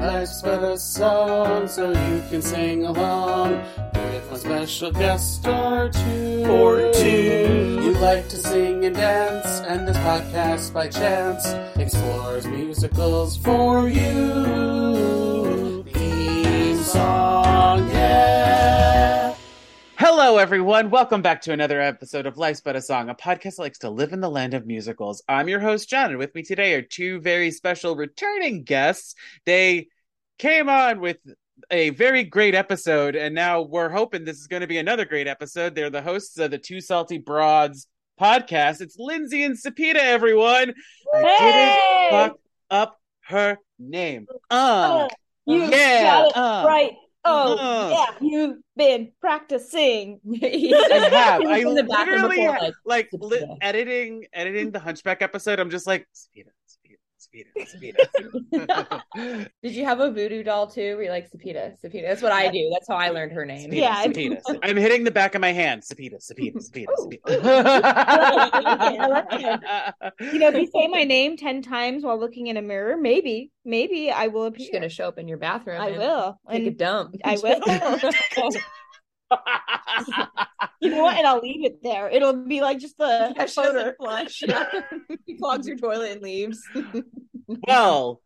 Life's but a song, so you can sing along with a special guest or two. Or two. You like to sing and dance, and this podcast by chance explores musicals for you. Hello, everyone. Welcome back to another episode of Life's But a Song, a podcast that likes to live in the land of musicals. I'm your host, John, and with me today are two very special returning guests. They came on with a very great episode, and now we're hoping this is going to be another great episode. They're the hosts of the Two Salty Broads podcast. It's Lindsay and Sapita, everyone. I didn't fuck up her name. Uh, You Yeah, got it uh, right. Oh, uh. yeah, you've been practicing. I have. I In the bathroom literally like, like, li- editing editing the Hunchback episode. I'm just like Did you have a voodoo doll too? Where you like Sapita? Sapita. That's what I do. That's how I learned her name. Speeda, Yeah, I- Speeda. I'm hitting the back of my hand. Sapita, Sapita, Sapita, Ooh, I like You know, if you say my name 10 times while looking in a mirror, maybe, maybe I will appear. She's gonna show up in your bathroom. I and will. Take a And dump. I will. you know what? And I'll leave it there. It'll be like just the Yeah, she flush. Yeah. He clogs your toilet and leaves. well,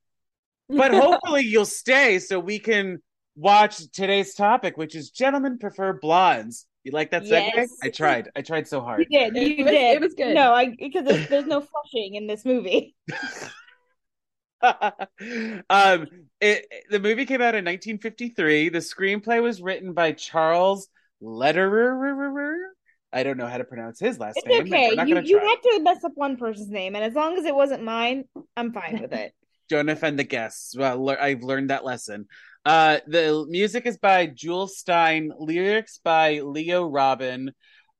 but hopefully you'll stay so we can watch today's topic, which is gentlemen prefer blondes. You like that segue? Yes. I tried. I tried so hard. You hard. did. It You was- did. it was good. No, I because there's, there's no flushing in this movie. um, it, the movie came out in 1953. The screenplay was written by Charles Lederer. I don't know how to pronounce his last It's name. okay. You you had to mess up one person's name, and as long as it wasn't mine, I'm fine with it. Don't offend the guests. Well, I've learned that lesson. Uh, the music is by Jules Styne, lyrics by Leo Robin,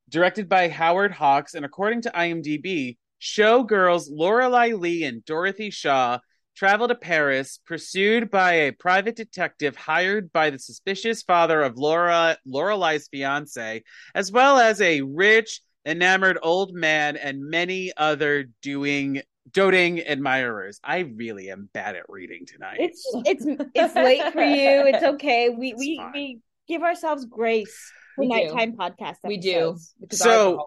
directed by Howard Hawks, and according to IMDb, showgirls Lorelei Lee and Dorothy Shaw travel to Paris, pursued by a private detective hired by the suspicious father of Laura Lorelei's fiance, as well as a rich, enamored old man and many other doing doting admirers. I really am bad at reading tonight. It's it's it's late for you. It's okay. We It's we fine. we give ourselves grace for We do. nighttime podcast. We do. Because So- our-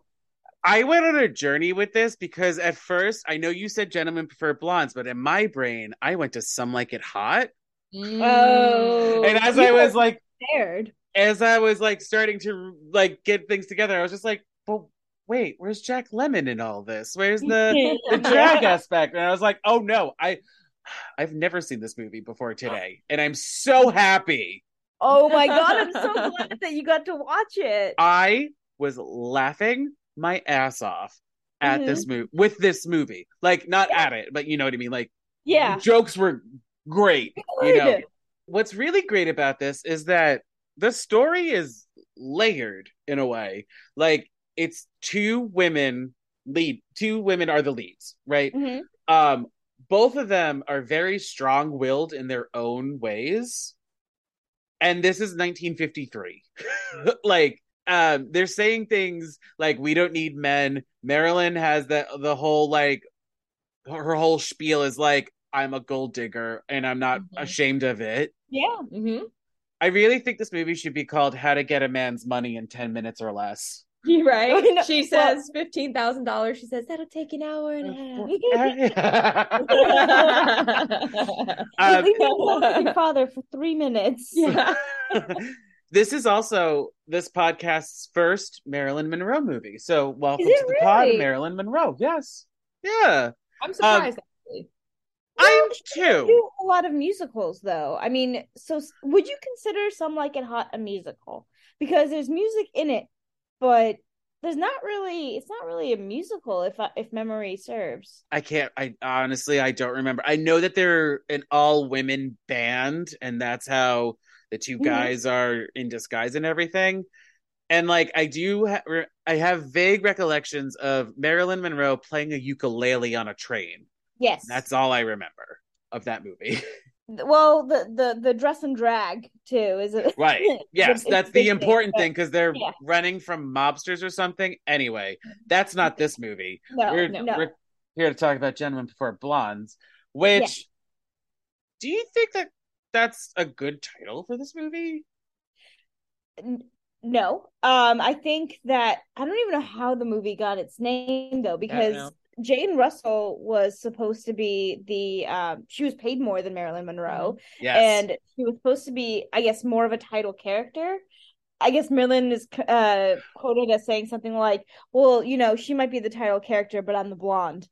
I went on a journey with this because at first I know you said gentlemen prefer blondes, but in my brain I went to some like it hot. Oh, And as I was like scared. as I was like starting to like get things together, I was just like, but wait, where's Jack Lemmon in all this? Where's the the drag aspect? And I was like, oh no, I I've never seen this movie before today, and I'm so happy. Oh my god, I'm so glad that you got to watch it. I was laughing my ass off at Mhm. this movie with this movie. Like not at it, but you know what I mean. Like Yeah. jokes were great. You know. What's really great about this is that the story is layered in a way. Like it's two women lead two women are the leads, right? Mhm. Um both of them are very strong-willed in their own ways. And this is 1953. like um they're saying things like we don't need men. Marilyn has the the whole like her whole spiel is like I'm a gold digger and I'm not Mhm. ashamed of it. Yeah. Mhm. I really think this movie should be called How to Get a Man's Money in 10 Minutes or Less. You right? I know. She Well- says fifteen thousand dollars. She says that'll take an hour and a half. Um, Leave me alone with your father for three minutes. yeah. This is also this podcast's first Marilyn Monroe movie. So welcome to the pod. Marilyn Monroe. Yes. Yeah. I'm um, surprised. actually. I am You too. do a lot of musicals, though. I mean, so would you consider Some Like It Hot a musical? Because there's music in it, but there's not really. It's not really a musical, if I, if memory serves. I can't. I honestly, I don't remember. I know that they're an all women band, and that's how the two Mhm. guys are in disguise and everything. And like, I do, ha- I have vague recollections of Marilyn Monroe playing a ukulele on a train. Yes, That's all I remember of that movie. well, the the the dress and drag too is it right? Yes, that's the important thing because they're yeah. running from mobsters or something. Anyway, that's not this movie. No, we're, no. we're here to talk about Gentlemen Prefer Blondes, which do you think that that's a good title for this movie? No. Um, I think that I don't even know how the movie got its name though, because. Jane Russell was supposed to be the um she was paid more than Marilyn Monroe. Yes. and she was supposed to be i guess more of a title character i guess marilyn is uh quoted as saying something like well you know she might be the title character but i'm the blonde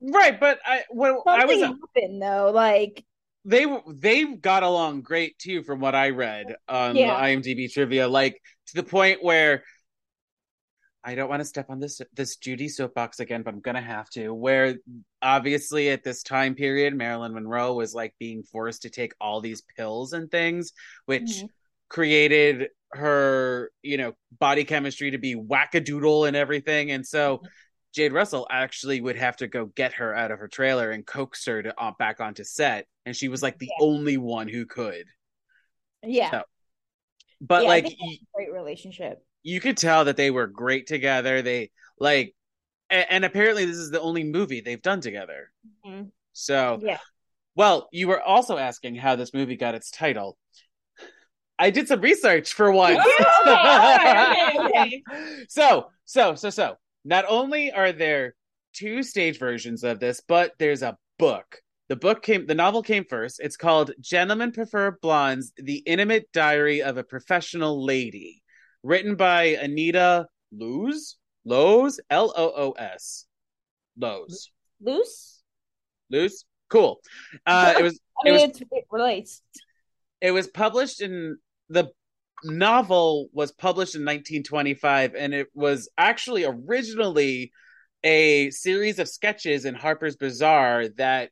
right, but I when I was happened though like they they got along great too from what I read on Yeah. the IMDb trivia like to the point where I don't want to step on this this Judy soapbox again but I'm to have to where obviously at this time period Marilyn Monroe was like being forced to take all these pills and things which Mhm. created her you know body chemistry to be wackadoodle and everything and so Jane Russell actually would have to go get her out of her trailer and coax her to, uh, back onto set, and she was like the Yeah. only one who could. yeah, So- But Yeah, like great relationship you could tell that they were great together. They like, and, and apparently this is the only movie they've done together. Mhm. So, yeah well, you were also asking how this movie got its title. I did some research for once. okay, okay, okay. so, so, so, so. Not only are there two stage versions of this, but there's a book. The book came, the novel came first. It's called Gentlemen Prefer Blondes The Intimate Diary of a Professional Lady, written by Anita Loos. Lowe's? L O O S. Lowe's. loose Lowe's? Cool. Uh, it was i It mean was- it relates it was published in the novel was published in 1925 and it was actually originally a series of sketches in Harper's Bazaar that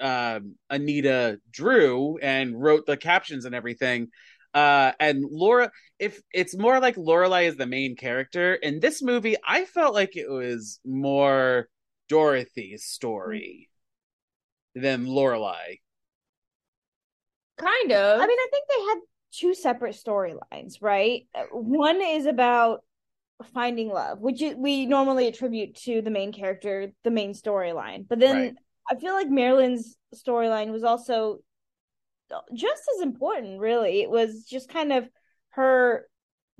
um, Anita drew and wrote the captions and everything. Uh, and Laura, if it's more like Lorelei is the main character in this movie, I felt like it was more Dorothy's story than Lorelei. Kind of. i mean i think they had two separate storylines right? Uh, one is about finding love which we normally attribute to the main character the main storyline. But then Right. i feel like marilyn's storyline was also just as important really. It was just kind of her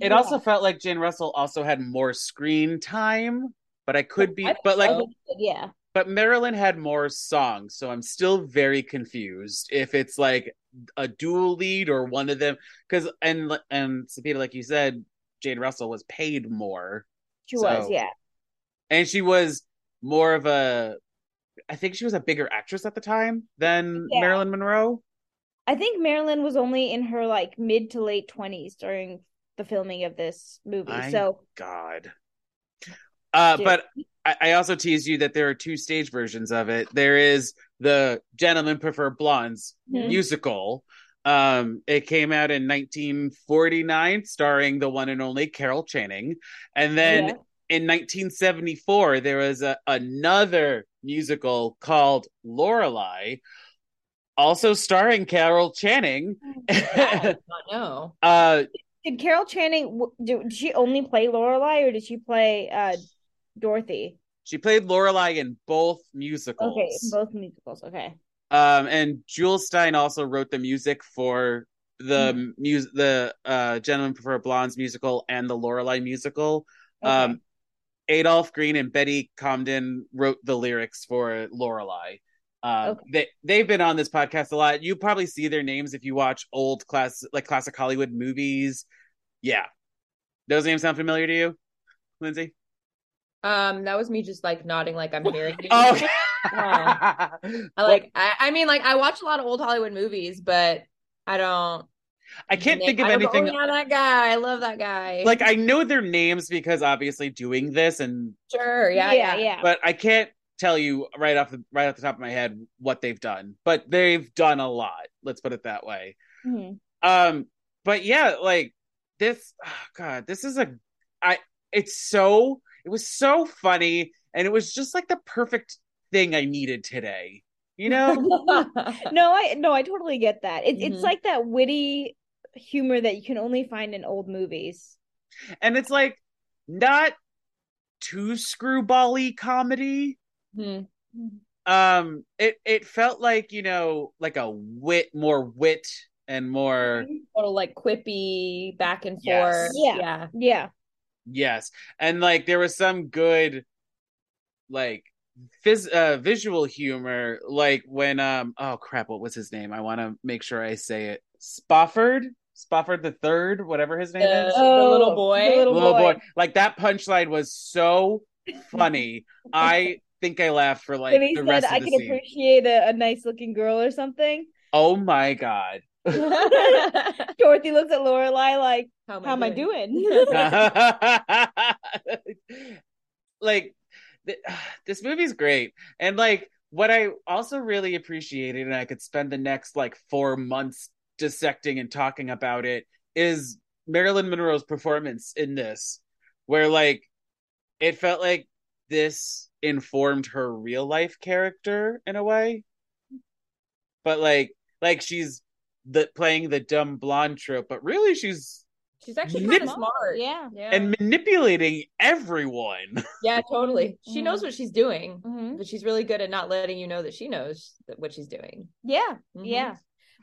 It yeah. also felt like Jane Russell also had more screen time, but I could be, I but like, yeah. but Marilyn had more songs, so I'm still very confused if it's like a dual lead or one of them. Because and and Sapita, like you said, Jane Russell was paid more, she was yeah and she was more of a. I think she was a bigger actress at the time than Yeah. Marilyn Monroe. i think marilyn was only in her like mid to late 20s during the filming of this movie I- so God. Uh, Dude. but I, I also tease you that there are two stage versions of it. There is the Gentlemen Prefer Blondes Mhm. musical. Um, it came out in 1949, starring the one and only Carol Channing, and then Yeah. in 1974 there was a, another musical called Lorelei, also starring Carol Channing. Not know. uh, Did Carol Channing did she only play Lorelei or did she play uh Dorothy? she played Lorelei in both musicals. Okay, both musicals. Okay. Um, and Jules Styne also wrote the music for the mus- the uh, Gentlemen Prefer Blondes musical and the Lorelei musical. okay. Um, Adolph Green and Betty Comden wrote the lyrics for Lorelei. Um, Okay. they they've been on this podcast a lot. You probably see their names if you watch old class like classic Hollywood movies. Yeah, those names sound familiar to you, Lindsay? Um, that was me just like nodding like I'm hearing you. Oh, I like I, I mean like I watch a lot of old Hollywood movies, but I don't I can't think of I don't go, anything Oh, yeah, that guy. I love that guy. like I know their names because obviously doing this and sure, yeah, yeah, yeah. yeah. but I can't tell you right off the right off the top of my head what they've done. But they've done a lot. Let's put it that way. Mhm. Um, but yeah, like this. Oh God, this is a. I. It's so. It was so funny, and it was just like the perfect thing I needed today. You know. No, I no, I totally get that. It, It's Mhm. like that witty humor that you can only find in old movies. and it's like not too screwbally comedy. Hmm. um it it felt like you know like a wit more wit and more little like quippy back and Yes. forth. Yeah. yeah. Yeah. Yes. And like there was some good like phys- uh, visual humor like when um oh crap what was his name? I want to make sure i say it. Spofford? Spofford the third whatever his name The- is? The little boy. the little, little boy. boy. Like that punchline was so funny. I think i laughed for like when he the said, rest "I of the can scene. appreciate a, a nice looking girl" or something. oh my god Dorothy looks at Lorelei like, How "How am I doing?" like th- this movie's great. And like what i also really appreciated and i could spend the next like four months dissecting and talking about it is marilyn monroe's performance in this where like it felt like this informed her real life character in a way. But like like she's the playing the dumb blonde trope but really she's She's actually Nip- kind of smart. Yeah. Yeah. and manipulating everyone yeah, totally. She Mhm. knows what she's doing, Mhm. but she's really good at not letting you know that she knows that what she's doing. Yeah. Mhm. Yeah.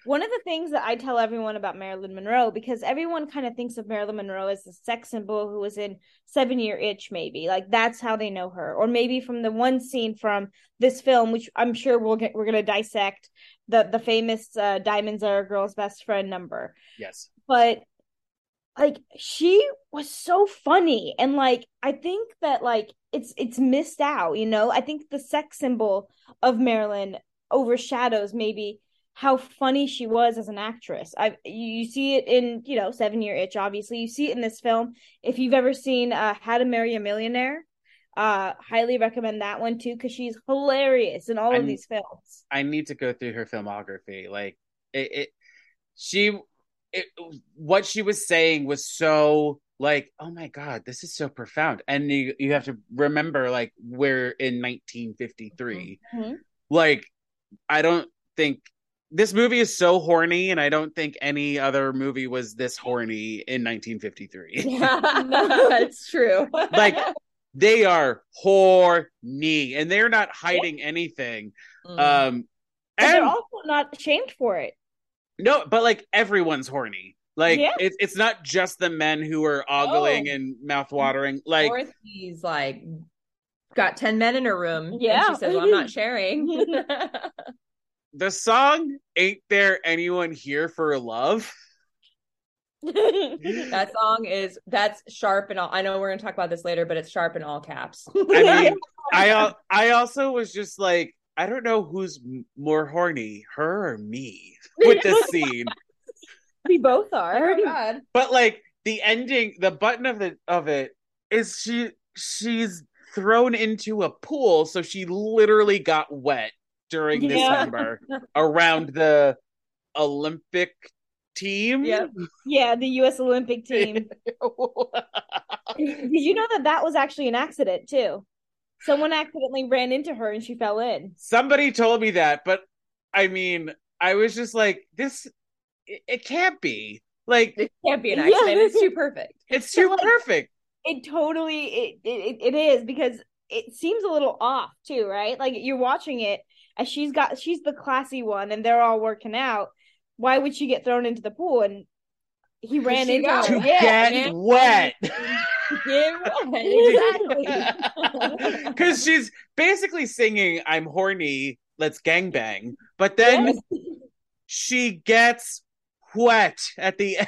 One of the things that I tell everyone about Marilyn Monroe, because everyone kind of thinks of Marilyn Monroe as the sex symbol who was in Seven Year Itch, maybe like that's how they know her, or maybe from the one scene from this film, which I'm sure we'll get, we're gonna dissect the the famous uh, "Diamonds Are a Girl's Best Friend" number. yes But like she was so funny, and like I think that like it's it's missed out, you know. I think the sex symbol of Marilyn overshadows maybe how funny she was as an actress. I you see it in you know Seven Year Itch. Obviously, you see it in this film. If you've ever seen uh, How to Marry a Millionaire, uh, highly recommend that one too because she's hilarious in all of I'm- these films. I need to go through her filmography. Like it, it she, it, what she was saying was so like, oh my god, this is so profound. And you you have to remember, like, we're in 1953. Mhm. Like, I don't think this movie is so horny, and I don't think any other movie was this horny in 1953. Yeah, it's true. Like, they are horny, and they're not hiding anything. Mm. Um, But they're also not ashamed for it. No, but like everyone's horny. Like Yeah. it's it's not just the men who are ogling No. and mouth watering. Like Dorothy's like got 10 men in her room. and Yeah. she says, Well, I'm not sharing. the song "Ain't There Anyone Here for Love." that song is that's sharp and all. I know we're gonna talk about this later, but it's sharp in all caps. I mean, I I also was just like, I don't know who's more horny, her or me, with this scene. we both are. Oh, God. But like the ending, the button of the of it is she she's thrown into a pool, so she literally got wet during Yeah. number around the Olympic team. Yep. Yeah, the U.S. Olympic team. Did you know that that was actually an accident too? Someone accidentally ran into her and she fell in. Somebody told me that, but I mean, I was just like, this. It, it can't be like It can't be an Yeah. accident. It's too perfect. it's So, too like, perfect. It totally it, it it is because it seems a little off too, right? Like you're watching it and she's got she's the classy one and they're all working out. Why would she get thrown into the pool and he ran she into got her? To Yeah. get man. wet. Yeah, exactly. Because she's basically singing "I'm horny, let's gangbang," but then Yes. she gets wet at the end.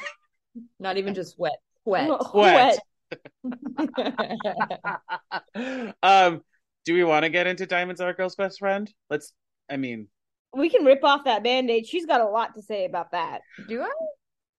Not even just wet. Wet. Wet. um, do we want to get into Diamonds Are a Girl's Best Friend? Let's. I mean, We can rip off that band-aid. She's got a lot to say about that. Do I?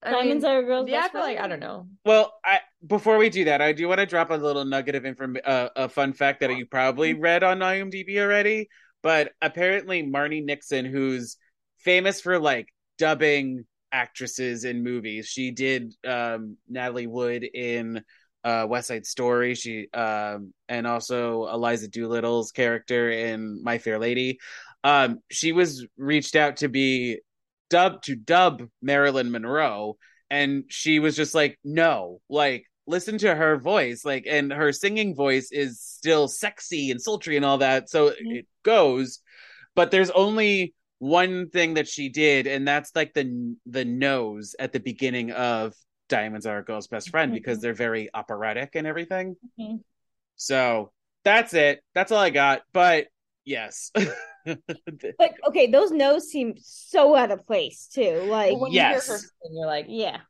I Diamonds mean, are a girl's yeah, I best feel like. I don't know. well, I before we do that, I do want to drop a little nugget of inform uh, a fun fact that you probably read on IMDb already. But apparently, Marni Nixon, who's famous for like dubbing actresses in movies, she did um, Natalie Wood in uh, West Side Story. She um, and also Eliza Doolittle's character in My Fair Lady. Um, she was reached out to be dubbed to dub Marilyn Monroe, and she was just like, no, like listen to her voice, like, and her singing voice is still sexy and sultry and all that, so Mhm. it goes. but there's only one thing that she did, and that's like the the nose at the beginning of Diamonds Are a Girl's Best Friend because Mhm. they're very operatic and everything. Mhm. So that's it. That's all I got. But yes. But okay, those no's seem so out of place too. Like, But when yes. you hear her sing, you're like, yeah,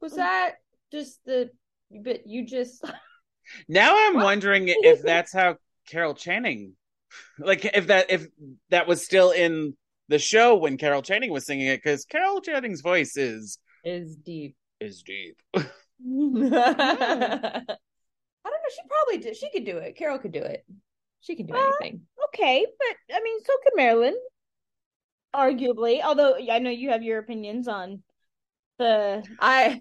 was that just the but you just now I'm What? wondering if that's how Carol Channing like if that if that was still in the show when Carol Channing was singing it because Carol Channing's voice is is deep. Is deep. I don't know. She probably did. She could do it. Carol could do it. She can do Uh, anything. okay, but I mean, so could Marilyn, arguably. Although I know you have your opinions on the. I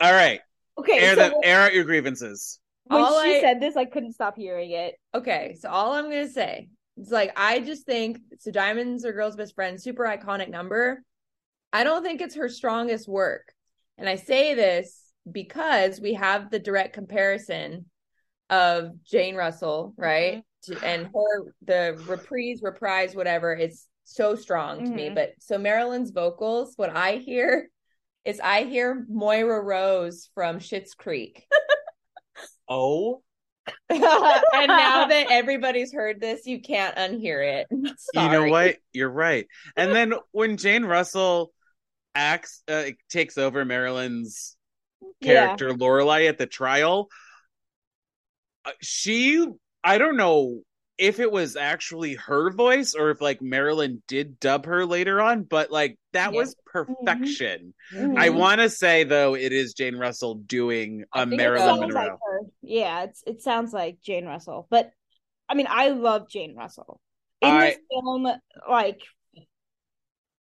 All right, Okay, air so the air out your grievances. when all she I- said this, I couldn't stop hearing it. okay. So all I'm gonna say is like I just think so. Diamonds are girls' best friend. Super iconic number. I don't think it's her strongest work, and I say this because we have the direct comparison of Jane Russell, right? To, and her the reprise, reprise, whatever. It's so strong to me. Mhm. But so Marilyn's vocals, what I hear is I hear Moira Rose from Schitt's Creek. Oh, and now that everybody's heard this, you can't unhear it. you know what? You're right. And then when Jane Russell acts uh, takes over Marilyn's character Lorelei at the trial, uh, she I don't know if it was actually her voice or if like Marilyn did dub her later on, but like that Yeah. was perfection. Mhm. I want to say though it is Jane Russell doing a think it It Marilyn Monroe. like. Yeah, it's it sounds like Jane Russell. But I mean, I love Jane Russell in I- this film. Like,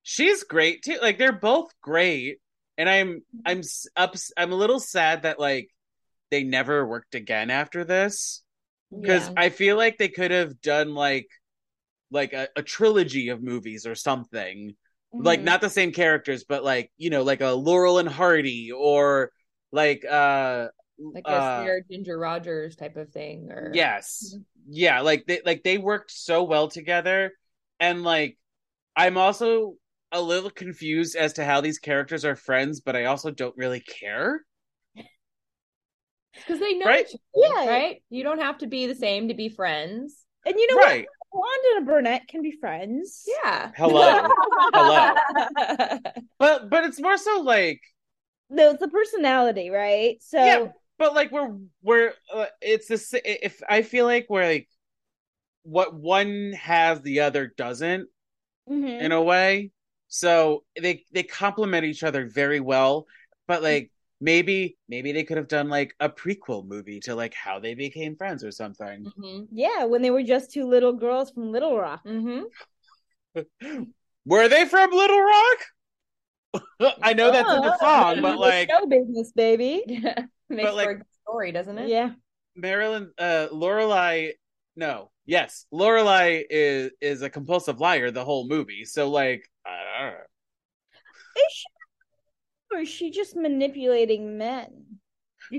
She's great too. Like they're both great, and I'm I'm ups I'm a little sad that like they never worked again after this because Yeah. I feel like they could have done like like a, a trilogy of movies or something. Like mhm. not the same characters, but like you know, like a Laurel and Hardy or like uh like a uh, Sarah Ginger Rogers type of thing, or Yes. Yeah, like they like they worked so well together and like I'm also a little confused as to how these characters are friends, but I also don't really care. because they know Right? each other, Yeah. right? You don't have to be the same to be friends. and you know right. what? Blonde and a brunette can be friends. Yeah. Hello. Hello. But but it's more so like No, it's the personality, right? So Yeah. but like we're we're uh, it's the sa- if I feel like we're like what one has the other doesn't mhm. in a way. So they they complement each other very well, but like maybe maybe they could have done like a prequel movie to like how they became friends or something. hmm yeah, when they were just two little girls from Little Rock. hmm Were they from Little Rock? I know that's in the Oh, song, but like show business, baby. Yeah. Makes But, like- for a good story, doesn't it? Yeah. Marilyn uh Lorelei no, yes, Lorelei is is a compulsive liar the whole movie. So like I don't know. Is she or is she just manipulating men?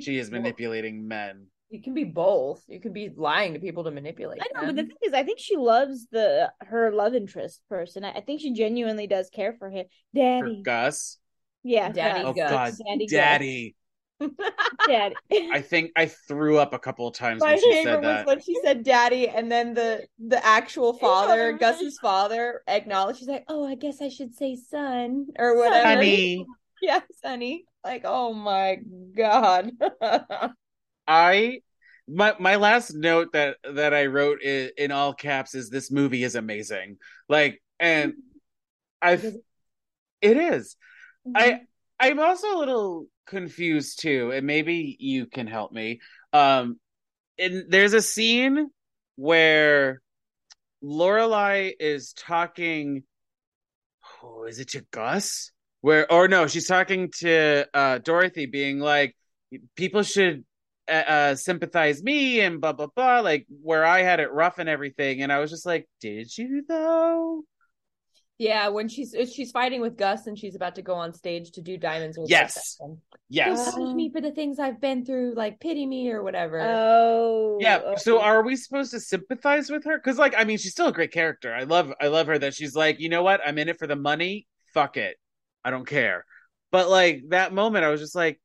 She is manipulating men. You can be both. You can be lying to people to manipulate. I know, but the thing is, I think she loves the her love interest person. I, I think she genuinely does care for him. For Daddy. Gus. Yeah. Daddy Oh Gus. Gus. god. Daddy Gus. Daddy. Daddy. I think I threw up a couple of times My when she favorite said was that. when she said daddy and then the the actual father, father. Gus's father, acknowledged. She's like, Oh, I guess I should say son or whatever. Honey, Yeah, honey. Like, oh my god. I my my last note that that I wrote in, in all caps is this movie is amazing. Like and I it is. Mm-hmm. I I'm also a little confused too, and maybe you can help me. Um, and there's a scene where Lorelei is talking. Oh, is it to Gus? Where or no, she's talking to uh Dorothy, being like, people should uh, uh sympathize me and blah blah blah. Like where I had it rough and everything, and I was just like, did you though? Yeah, when she's she's fighting with Gus and she's about to go on stage to do Diamonds. Will Yes. Yes. punish me for the things I've been through, like pity me or whatever. Oh, Yeah. So are we supposed to sympathize with her? Because, like, I mean, she's still a great character. I love, I love her that she's like, you know what? I'm in it for the money. Fuck it. I don't care. But like that moment, I was just like,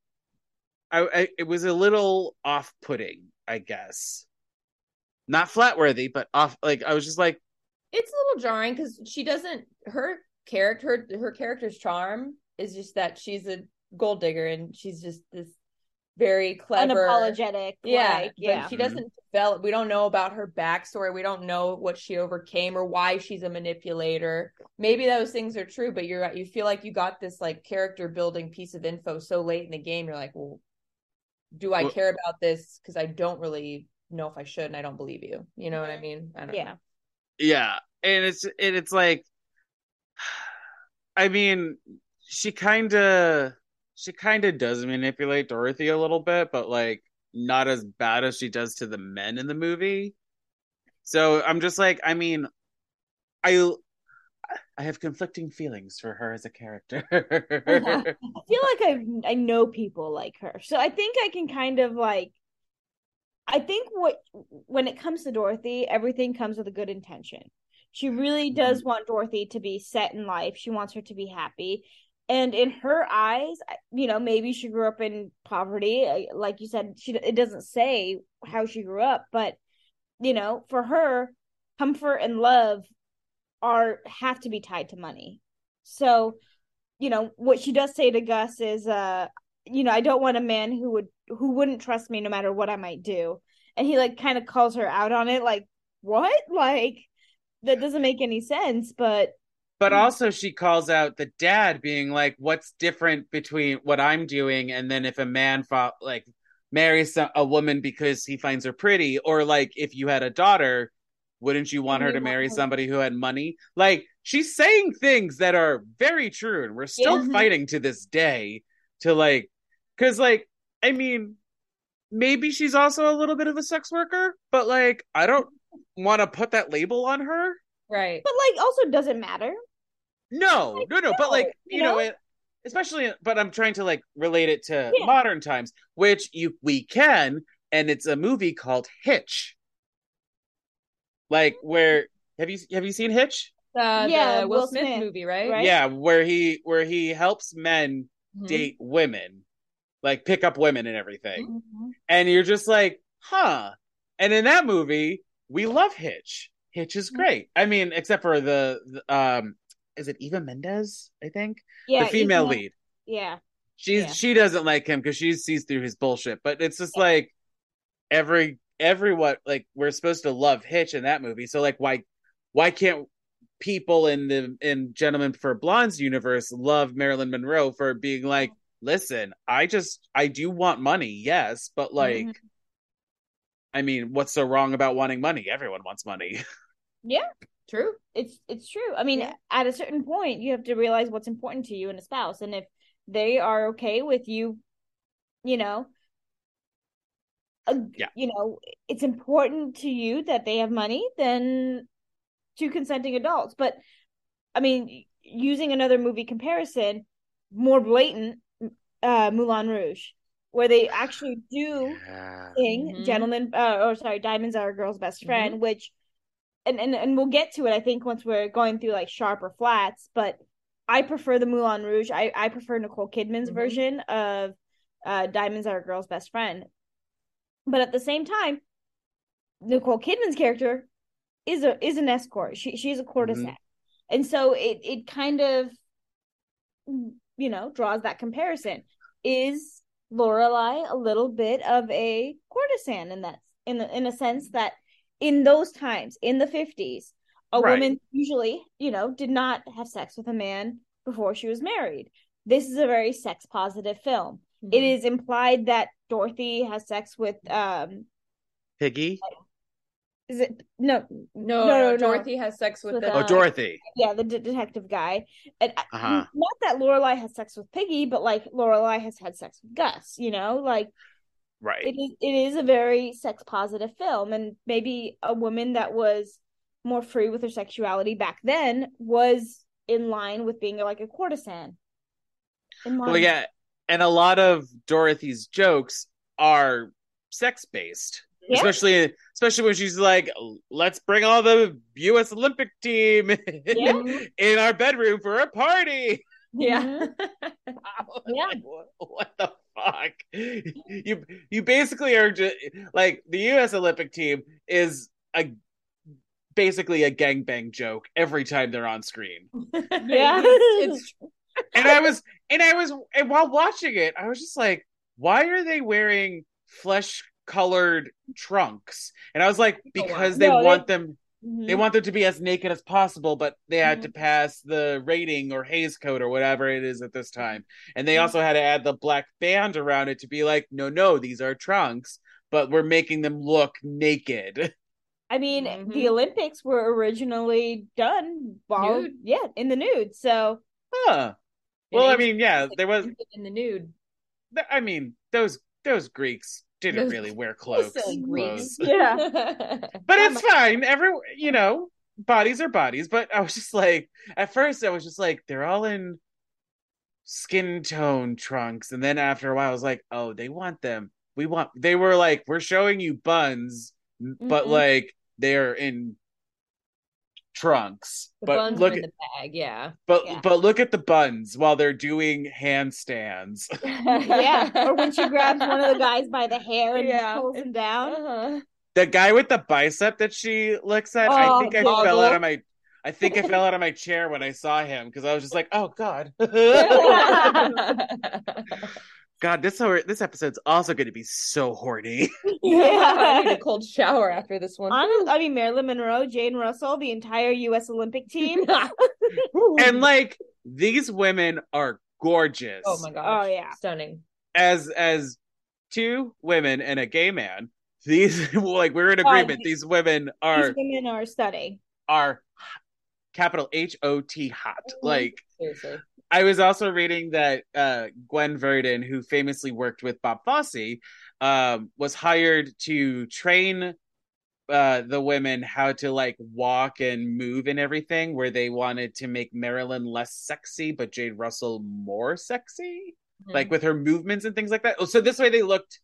I, I it was a little off-putting, I guess. Not flatworthy, but off. Like I was just like, it's a little jarring because she doesn't her character her character's charm is just that she's a gold digger and she's just this very clever unapologetic. yeah like, yeah. she doesn't develop we don't know about her backstory we don't know what she overcame or why she's a manipulator maybe those things are true but you're you feel like you got this like character building piece of info so late in the game you're like well do i Well- care about this because i don't really know if i should and i don't believe you you know what i mean I don't Yeah. know. yeah, and it's and it's like, I mean, she kind of she kind of does manipulate Dorothy a little bit, but like not as bad as she does to the men in the movie. So I'm just like, I mean, I I have conflicting feelings for her as a character. I feel like I I know people like her, so I think I can kind of like. I think what when it comes to Dorothy, everything comes with a good intention. She really mm-hmm. does want Dorothy to be set in life. She wants her to be happy. And in her eyes, you know, maybe she grew up in poverty. Like you said, she it doesn't say how she grew up, but you know, for her, comfort and love are have to be tied to money. So, you know, what she does say to Gus is uh you know, I don't want a man who would who wouldn't trust me no matter what I might do. And he like kind of calls her out on it like, "What? Like that doesn't make any sense." But but mm. also she calls out the dad being like, "What's different between what I'm doing and then if a man fo- like marries a woman because he finds her pretty, or like if you had a daughter, wouldn't you want her to marry somebody who had money?" Like she's saying things that are very true, and we're still Yeah. fighting to this day to like, because like I mean, maybe she's also a little bit of a sex worker, but like I don't want to put that label on her. right but like also doesn't matter. No, no, no. But like, you you know, know? it, especially, but I'm trying to like relate it to Yeah. modern times, which you we can, and it's a movie called Hitch. Like where have you have you seen Hitch? uh, Yeah, the Will, Will Smith, Smith, movie, right? right? Yeah, where he where he helps men Mhm. date women, like pick up women and everything, Mhm. and you're just like, huh. And in that movie, we love Hitch. Hitch is great. I mean, except for the, the um, is it Eva Mendes? I think Yeah, the female even- lead. Yeah. she's Yeah. she doesn't like him because she sees through his bullshit. But it's just like every everyone like we're supposed to love Hitch in that movie. So like why why can't people in the in Gentlemen for Blondes universe love Marilyn Monroe for being like, listen, I just I do want money, yes, but like Mhm. I mean, what's so wrong about wanting money? Everyone wants money. True. it's it's true. I mean, Yeah. at a certain point, you have to realize what's important to you and a spouse, and if they are okay with you, you know, uh, Yeah. you know, it's important to you that they have money, then two consenting adults. But I mean, using another movie comparison, more blatant, uh, Moulin Rouge, where they actually do Yeah. thing, Mhm. gentlemen, uh, or sorry, diamonds are a girl's best friend, which, and, and and we'll get to it. I think once we're going through like sharp or flats, but I prefer the Moulin Rouge. I I prefer Nicole Kidman's Mhm. version of uh, diamonds are a girl's best friend. But at the same time, Nicole Kidman's character is a is an escort. She she's a courtesan, and so it it kind of you know draws that comparison. Is Lorelei a little bit of a courtesan in that in the, in a sense that in those times in the 50s a Right. woman usually you know did not have sex with a man before she was married this is a very sex positive film Mm-hmm. it is implied that dorothy has sex with um Piggy? is it no No, No, no, no, no. Dorothy has sex with With, the Oh, uh, Dorothy. yeah the de- detective guy and Uh-huh. not that lorelei has sex with piggy but like lorelei has had sex with gus you know like Right. it is it is a very sex positive film and maybe a woman that was more free with her sexuality back then was in line with being like a courtesan. Well, yeah, and a lot of Dorothy's jokes are sex based. Yeah. Especially, especially when she's like, "Let's bring all the U.S. Olympic team Yeah. in our bedroom for a party." Yeah. Yeah. Like, what, what the fuck? You you basically are just like the U.S. Olympic team is a basically a gangbang joke every time they're on screen. Yeah. it's, it's and I was and I was and while watching it, I was just like, why are they wearing flesh colored trunks? And I was like, because they No, they- want them Mhm. they want them to be as naked as possible, but they had Mhm. to pass the rating or Hays code or whatever it is at this time. And they Mhm. also had to add the black band around it to be like, no, no, these are trunks, but we're making them look naked. I mean, the Olympics were originally done while, Nude. yeah, in the nude. So Huh. Well, I mean, yeah, there was in the nude. I mean, those those Greeks didn't really wear clothes. clothes. yeah, but it's fine. Every you know, bodies are bodies. But I was just like, at first, I was just like, they're all in skin tone trunks, and then after a while, I was like, oh, they want them. We want. They were like, we're showing you buns, but Mhm. like they're in trunks. The but buns look are in at the bag, yeah. but Yeah. but look at the buns while they're doing handstands. yeah. Or when she grabs one of the guys by the hair and Yeah. pulls him down. Uh-huh. the guy with the bicep that she looks at, I Oh, think I Goggle. fell out of my I think I fell out of my chair when I saw him because I was just like, "Oh God, God, this this episode's also going to be so horny." I Yeah. need a cold shower after this one. Honest, I mean, Marilyn Monroe, Jane Russell, the entire U.S. Olympic team. and like these women are gorgeous. oh my gosh. Oh, yeah. Stunning. As as two women and a gay man, these like we're in agreement. these- These women are These women are stunning. are capital H O T hot. Mhm. Like Seriously. I was also reading that uh, Gwen Verdon, who famously worked with Bob Fosse, um, was hired to train uh, the women how to like walk and move and everything, where they wanted to make Marilyn less sexy, but Jane Russell more sexy, Mm-hmm. like with her movements and things like that. Oh, So this way they looked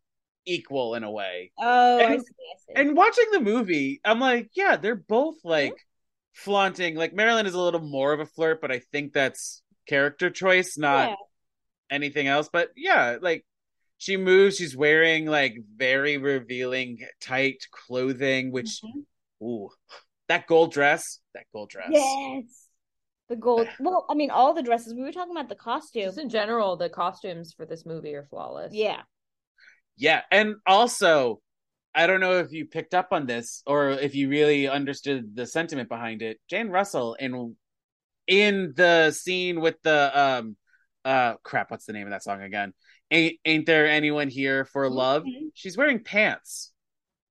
equal in a way. Oh, I see. I see. And watching the movie, I'm like, yeah, they're both like flaunting. Like Marilyn is a little more of a flirt, but I think that's character choice, not Yeah. anything else. But yeah, like she moves, she's wearing like very revealing tight clothing, which Mhm. ooh, that gold dress, that gold dress. Yes. The gold. Well, I mean, all the dresses. We were talking about the costume. Just in general, the costumes for this movie are flawless. Yeah. Yeah, and also I don't know if you picked up on this or if you really understood the sentiment behind it. Jane Russell in in the scene with the um uh crap, what's the name of that song again? Ain't ain't there anyone here for love? Mhm. She's wearing pants.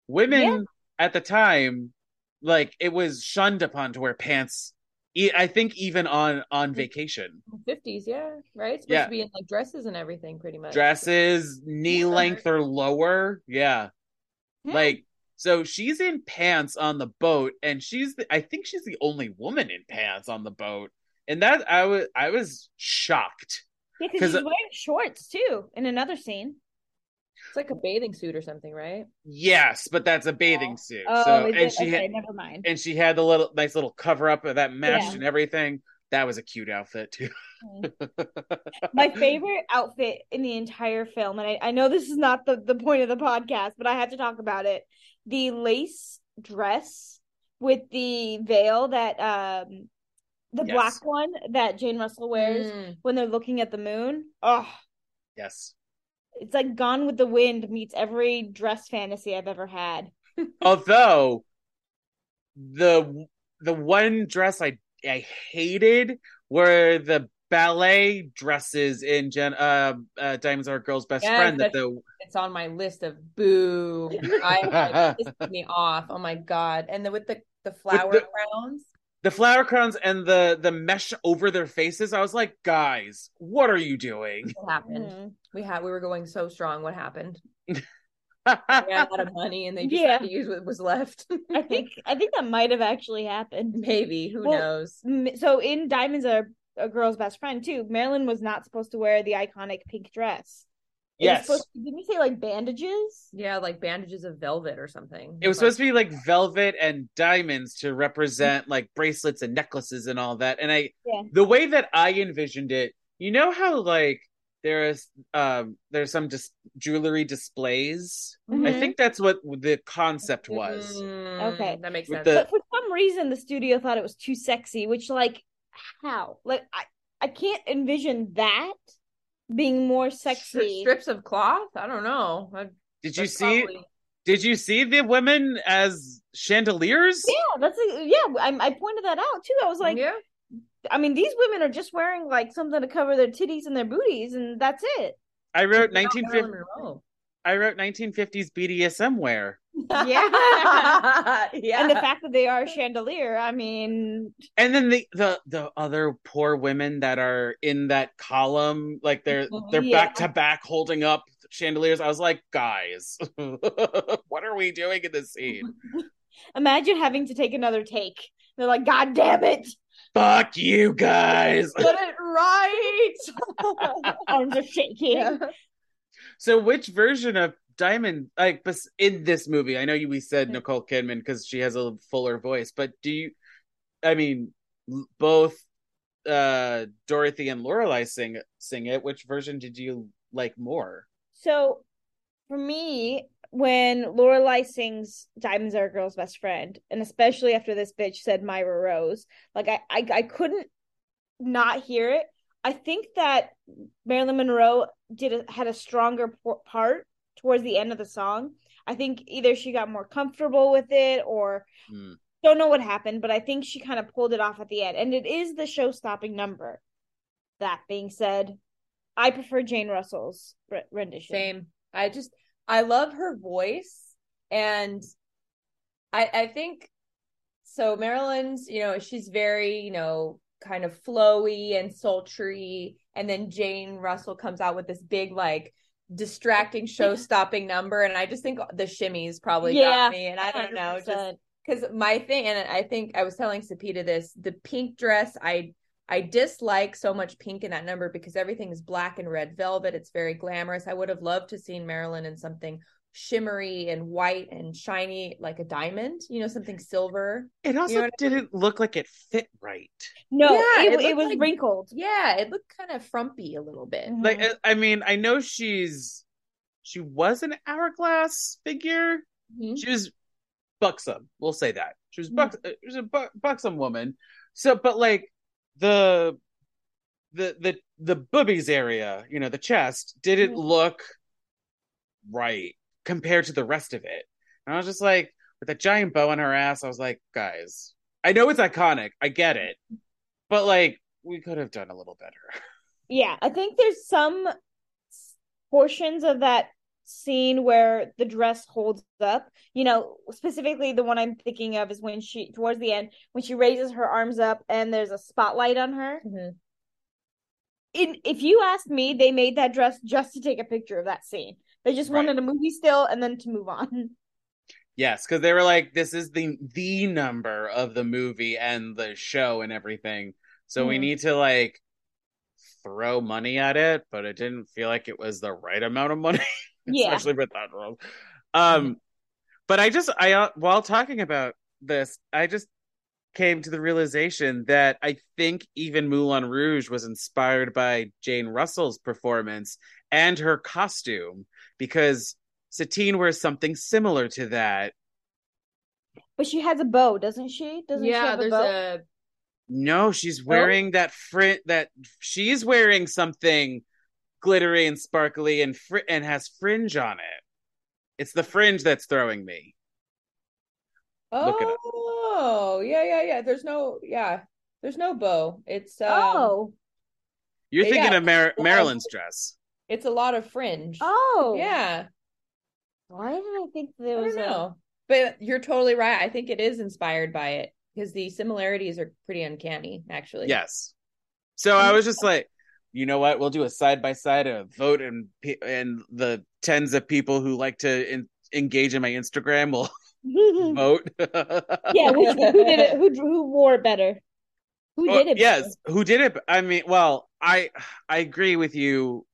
Women Yeah. at the time, like it was shunned upon to wear pants. I think even on on vacation, Fifties, yeah, right. Supposed Yeah. to be in like dresses and everything, pretty much. dresses knee Yeah. length or lower. Yeah. Hmm. Like so she's in pants on the boat and she's the, I think she's the only woman in pants on the boat. And that I was I was shocked. Yeah, 'Cause, because she's wearing shorts too in another scene. It's like a bathing suit or something, right? Yes, but that's a bathing suit. Oh, so and it? she okay, had never mind. and she had the little nice little cover up of that mesh Yeah. and everything. That was a cute outfit too. My favorite outfit in the entire film, and I, I know this is not the, the point of the podcast, but I have to talk about it. The lace dress with the veil that um the Yes. black one that Jane Russell wears Mm. when they're looking at the moon. Oh, yes. it's like Gone with the Wind meets every dress fantasy I've ever had. Although the the one dress I I hated were the ballet dresses in Jen uh, uh Diamonds Are a Girl's Best Yes, Friend that the It's on my list of boo. I it pissed me off. Oh my god! And then with the the flower the- crowns. the flower crowns and the the mesh over their faces. I was like, guys, what are you doing? What happened? Mhm. We had we were going so strong. What happened? ran out of money and they just Yeah. had to use what was left. I think I think that might have actually happened. maybe who Well, knows. So in Diamonds Are a Girl's Best Friend too, Marilyn was not supposed to wear the iconic pink dress. It was yes. to- didn't you say like bandages? Yeah, like bandages of velvet or something. It was supposed to be like velvet and diamonds to represent like bracelets and necklaces and all that. And I, Yeah. the way that I envisioned it, you know how like there is, um, there's some dis- jewelry displays. I Mhm. think that's what the concept was. Mm, Okay. that makes sense. the- But for some reason, the studio thought it was too sexy. Which, like, how? Like, I I can't envision that being more Stri- sexy. strips of cloth. I don't know. I- Did you see? probably- Did you see the women as chandeliers? Yeah, that's a, yeah. I, I pointed that out too. I was like, yeah, I mean, these women are just wearing like something to cover their titties and their booties, and that's it. I wrote 1950. I wrote 1950s BDSM wear. Yeah. yeah. And the fact that they are a chandelier, I mean, And then the the the other poor women that are in that column, like they're mm-hmm. they're Yeah. back to back holding up chandeliers. I was like, guys, what are we doing in this scene? imagine having to take another take. They're like, God damn it, Fuck you guys. Get it right. arms are shaking. Yeah. So, which version of Diamond, like in this movie? I know we said Nicole Kidman because she has a fuller voice, but do you? I mean, both uh Dorothy and Lorelei sing sing it. Which version did you like more? So for me, when Lorelei sings "Diamonds Are a Girl's Best Friend," and especially after this bitch said Moira Rose, like I, I, I couldn't not hear it. I think that Marilyn Monroe did a, had a stronger part towards the end of the song. I think either she got more comfortable with it or Hmm. don't know what happened, but I think she kind of pulled it off at the end, and it is the show-stopping number. That being said, I prefer Jane Russell's re- rendition. Same. I just I love her voice and I I think so Marilyn's, you know, she's very, you know, kind of flowy and sultry. And then Jane Russell comes out with this big like distracting show-stopping number. And I just think the shimmies probably Yeah, got me. And I don't know, just because my thing and i think i was telling sapita this the pink dress i i dislike so much pink in that number because everything is black and red velvet it's very glamorous i would have loved to seen marilyn in something shimmery and white and shiny like a diamond you know something silver It also know didn't look like it fit right. No, Yeah, it, it it, was like- wrinkled. yeah it looked kind of frumpy a little bit Mhm. Like, I- I mean, I know she's she was an hourglass figure. Mhm. She was buxom. We'll say that she was bux. uh, She was a bu- buxom woman. So, but like the the the the boobies area, you know, the chest didn't Mhm. look right compared to the rest of it. And I was just like, with that giant bow on her ass, I was like, guys, I know it's iconic, I get it, but like we could have done a little better. Yeah, I think there's some portions of that scene where the dress holds up. You know, specifically the one I'm thinking of is when she towards the end when she raises her arms up and there's a spotlight on her. Mhm. In if you asked me, they made that dress just to take a picture of that scene. They just Right. wanted a movie still and then to move on. Yes, because they were like, this is the the number of the movie and the show and everything. So we Mhm. need to like throw money at it, but it didn't feel like it was the right amount of money, Yeah. especially with that role. Um, but I just I uh, while talking about this, I just came to the realization that I think even Moulin Rouge was inspired by Jane Russell's performance and her costume because Satine wears something similar to that. But she has a bow, doesn't she? Doesn't she yeah have a bow? a No, she's wearing that frin that she's wearing something glittery and sparkly and fr- and has fringe on it. It's the fringe that's throwing me. Look it oh yeah yeah yeah there's no yeah there's no bow it's um, oh. You're Yeah, thinking of Mar- Marilyn's dress. it's a lot of fringe Oh. yeah Why did I think there I was don't a. But you're totally right. I think it is inspired by it because the similarities are pretty uncanny, actually. Yes. So I was just like, you know what? We'll do a side by side, a vote, and and the tens of people who like to in- engage in my Instagram will yeah, vote. which, who did it? Who who wore it better? Who Well, did it? better? yes, who did it? I mean, well, I I agree with you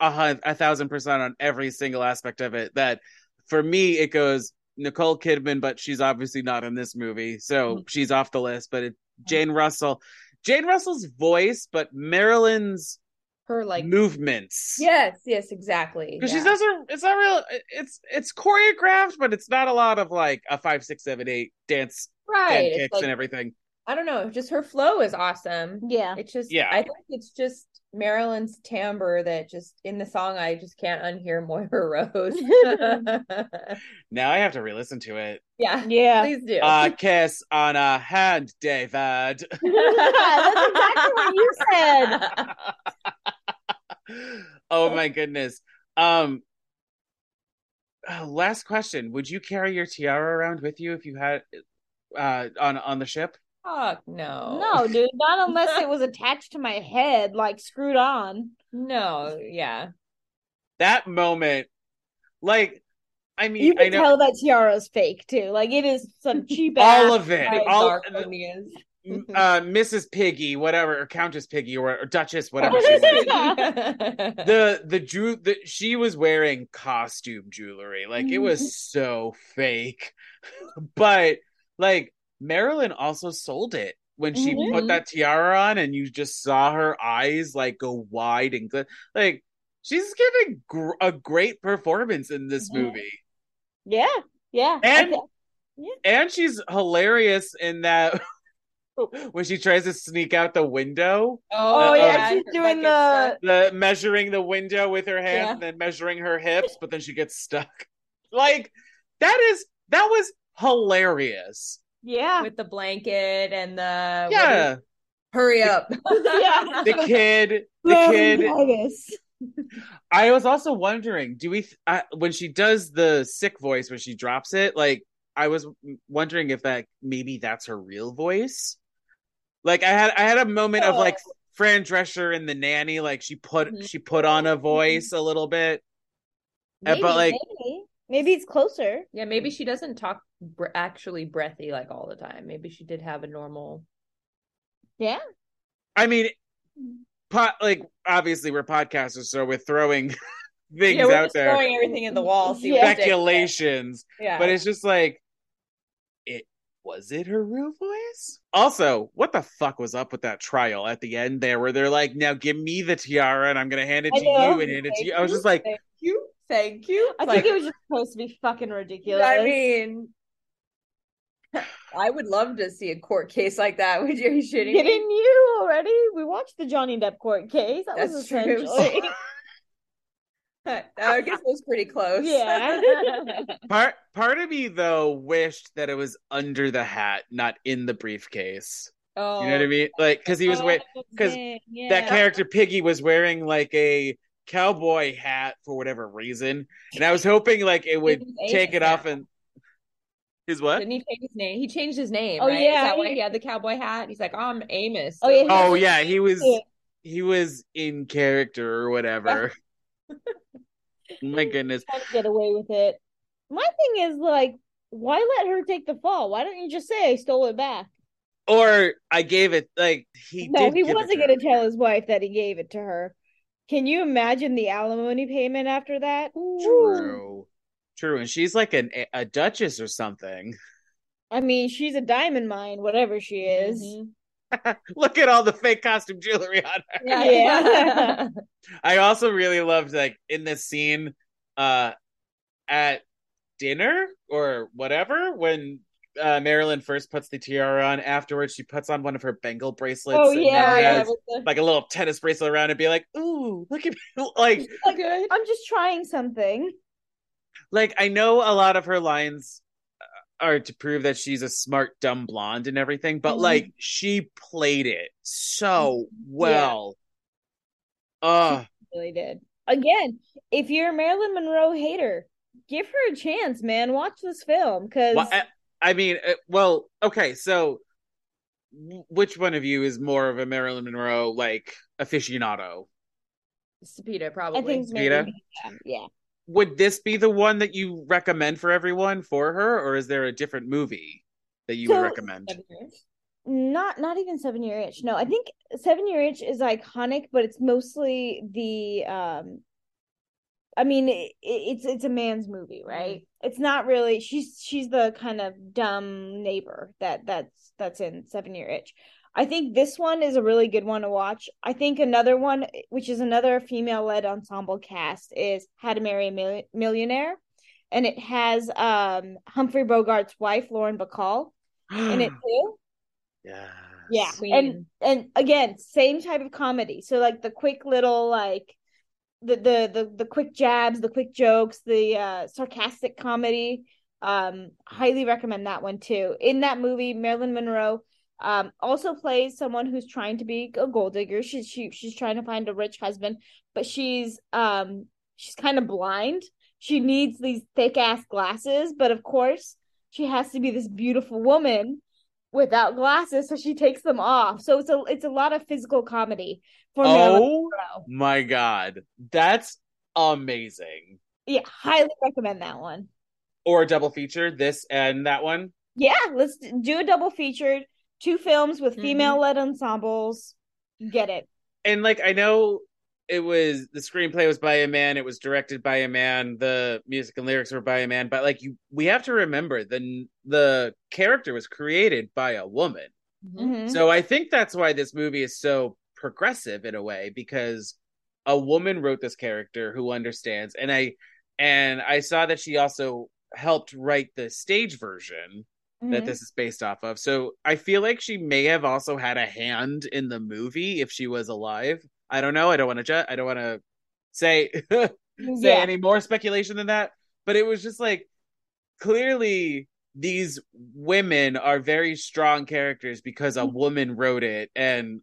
a, hundred, a thousand percent on every single aspect of it. That for me, it goes Nicole Kidman, but she's obviously not in this movie, so Mm-hmm. she's off the list. But it, Jane Russell, Jane Russell's voice, but Marilyn's Her like movements. yes, yes, exactly. Because yeah. she does her, it's not real. It's it's choreographed, but it's not a lot of like a five, six, seven, eight dance right. and kicks like, and everything. I don't know. Just her flow is awesome. Yeah. It's just Yeah. I think it's just Marilyn's timbre that just in the song I just can't unhear Moira Rose. Now I have to re-listen to it. yeah. Yeah. Please do. Uh, kiss on a hand, David. That's exactly what you said. oh my goodness. Um uh, last question. Would you carry your tiara around with you if you had uh on on the ship? Fuck no. No, dude, not unless it was attached to my head, like screwed on. No, yeah. That moment like I mean You I can know tell that tiara's fake too. Like it is some cheap all ass. of it. like, All Darkonias. Uh Mrs. Piggy, whatever, or Countess Piggy or, or Duchess, whatever she was. the the Jew the she was wearing costume jewelry like it was so fake but like marilyn also sold it when she Mhm. put that tiara on and you just saw her eyes like go wide and gl- like she's giving gr- a great performance in this Mhm. movie Yeah, yeah. And- I and she's hilarious in that when she tries to sneak out the window Oh, Uh, yeah, uh, she's doing That the measuring the window with her hand Yeah. and then measuring her hips, but then she gets stuck. Like that is that was hilarious. yeah. with the blanket and the Yeah, is- hurry up. Yeah. the kid, the kid. I was also wondering, do we uh, when she does the sick voice when she drops it, like I was wondering if that maybe that's her real voice. Like I had I had a moment of like Fran Drescher in the nanny, like she put Mhm. she put on a voice a little bit. Uh, Maybe, but, like- maybe. maybe it's closer. yeah, maybe she doesn't talk br- actually breathy like all the time. Maybe she did have a normal. Yeah. I mean, pot like obviously we're podcasters, so we're throwing things yeah, we're out just there, throwing everything in the wall. See Yeah. speculations. Yeah, But it's just like, it was it her real voice? Also, what the fuck was up with that trial at the end there, where they're like, "Now give me the tiara, and I'm gonna hand it to you and hand it to you." I was just like, thank you, thank you. I Like, think it was just supposed to be fucking ridiculous. I mean, I would love to see a court case like that. Would you? Are you shitting me? You already? We watched the Johnny Depp court case. That was That's true. essentially. I guess it was pretty close. Yeah. part part of me though wished that it was under the hat, not in the briefcase. oh, You know what I oh. mean? Like, because he was wearing 'cause yeah. that character Piggy was wearing like a cowboy hat for whatever reason, and I was hoping like it would take Amos it off and his what? Didn't he change his name? He changed his name. Oh, right? Is yeah, that why he- he had the cowboy hat? He's like, oh, I'm Amos. Oh, yeah, Oh yeah, he was Yeah. he was in character or whatever. My goodness. get away with it. My thing is like, why let her take the fall? Why don't you just say I stole it back? Or I gave it like he no, did. he give wasn't to gonna her. tell his wife that he gave it to her. Can you imagine the alimony payment after that? Ooh. True. True. And she's like an a duchess or something. I mean, she's a diamond mine, whatever she is. Mhm. Look at all the fake costume jewelry on her. Yeah. Yeah. I also really loved like in this scene uh at dinner or whatever when uh Marilyn first puts the tiara on afterwards she puts on one of her Bengal bracelets Oh, and yeah, yeah, has, the- like a little tennis bracelet around and be like ooh look at me like Like. I'm just trying something. like I know a lot of her lines are to prove that she's a smart dumb blonde and everything but Mhm. like she played it so well uh Really did. Again, if you're a Marilyn Monroe hater, give her a chance, man. Watch this film because Well, I, I mean, uh, well, okay, so which one of you is more of a Marilyn Monroe like aficionado? Sapita, probably. I think Vita? maybe yeah, yeah. Would this be the one that you recommend for everyone for her, or is there a different movie that you So- would recommend? not not even seven year itch. No i think seven year itch is iconic but it's mostly the um i mean it, it's it's a man's movie right? It's not really she's she's the kind of dumb neighbor that that's that's in seven year itch i think this one is a really good one to watch i think another one which is another female led ensemble cast is how to marry a Mil- millionaire and it has um humphrey bogart's wife lauren bacall in it too Yes. yeah, Queen. and and again, same type of comedy. So like the quick little like the the the the quick jabs, the quick jokes, the uh sarcastic comedy. Um, highly recommend that one too. In that movie, Marilyn Monroe um also plays someone who's trying to be a gold digger. She's she she's trying to find a rich husband, but she's um she's kind of blind. She needs these thick ass glasses, but of course she has to be this beautiful woman without glasses, so she takes them off. So it's a it's a lot of physical comedy for Oh my god, that's amazing! Yeah, highly recommend that one. Or a double feature, this and that one. Yeah, let's do a double featured, two films with female led ensembles. Get it? and like I know it was the screenplay was by a man, it was directed by a man, the music and lyrics were by a man, but like you, we have to remember the the character was created by a woman. Mhm. So I think that's why this movie is so progressive in a way because a woman wrote this character who understands, and I and I saw that she also helped write the stage version that Mhm. this is based off of. So I feel like she may have also had a hand in the movie if she was alive. I don't know. I don't want to ju- I don't want to say say yeah. any more speculation than that. But it was just like clearly these women are very strong characters because a woman wrote it and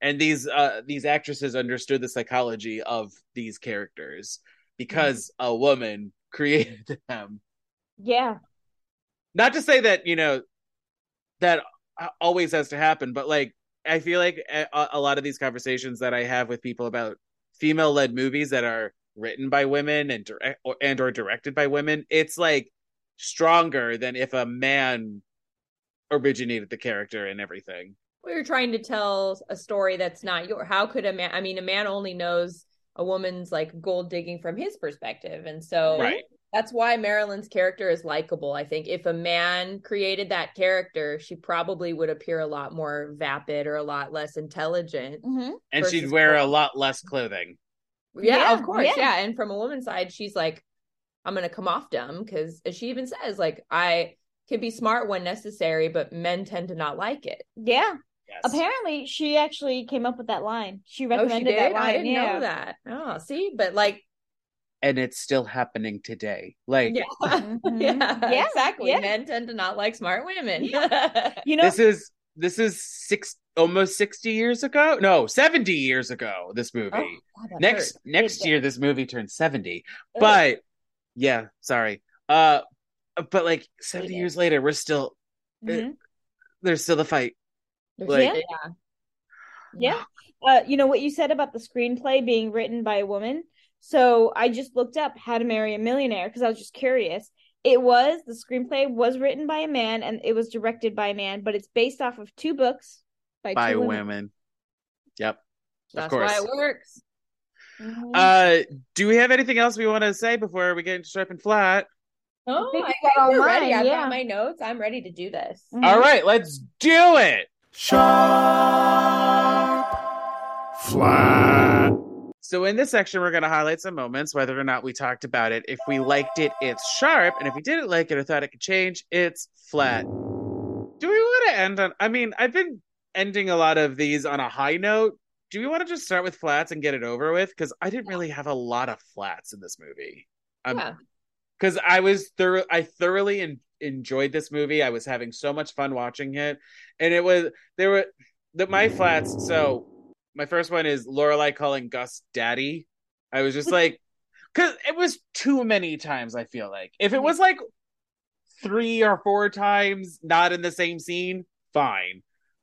and these uh these actresses understood the psychology of these characters because a woman created them yeah. Not to say that you know that always has to happen but like i feel like a, a lot of these conversations that i have with people about female led movies that are written by women and direct or, and or directed by women it's like stronger than if a man originated the character and everything. We're trying to tell a story that's not your how could a man i mean a man only knows a woman's like gold digging from his perspective and so right that's why marilyn's character is likable i think if a man created that character she probably would appear a lot more vapid or a lot less intelligent Mhm. and she'd versus wear a lot less clothing yeah, Yeah, of course yeah. yeah. and from a woman's side she's like i'm gonna come off dumb because as she even says like i can be smart when necessary but men tend to not like it Yeah. yes Apparently, she actually came up with that line. She oh she recommended did that line. i didn't yeah. know that oh see but like and it's still happening today like yeah Mhm. yeah, Yeah, exactly. yeah. Men tend to not like smart women. You know, this is this is six almost 60 years ago no 70 years ago this movie Oh, God, next hurt. next year this movie turns 70 Ugh. but yeah sorry uh but like 70 years later we're still Mhm. there's still the fight There's- like- yeah. Yeah. uh, you know what you said about the screenplay being written by a woman. So I just looked up How to Marry a Millionaire because I was just curious. It was the screenplay was written by a man and it was directed by a man, but it's based off of two books by, by two women. yep That's of course why it works. Mhm. uh do we have anything else we want to say before we get into sharp and flat Oh, think I got all ready. I've yeah. got my notes. I'm ready to do this. Mhm. all right let's do it Sharp. Flat. So in this section, we're going to highlight some moments, whether or not we talked about it. If we liked it, it's sharp, and if we didn't like it or thought it could change, it's flat. Do we want to end on? I mean, I've been ending a lot of these on a high note. Do we want to just start with flats and get it over with? Because I didn't really have a lot of flats in this movie. Um, Yeah. because I was thorough, I thoroughly en- enjoyed this movie. I was having so much fun watching it, and it was there were the my flats. So my first one is Lorelei calling Gus daddy. I was just like, because it was too many times. I feel like if it was like three or four times, not in the same scene, fine.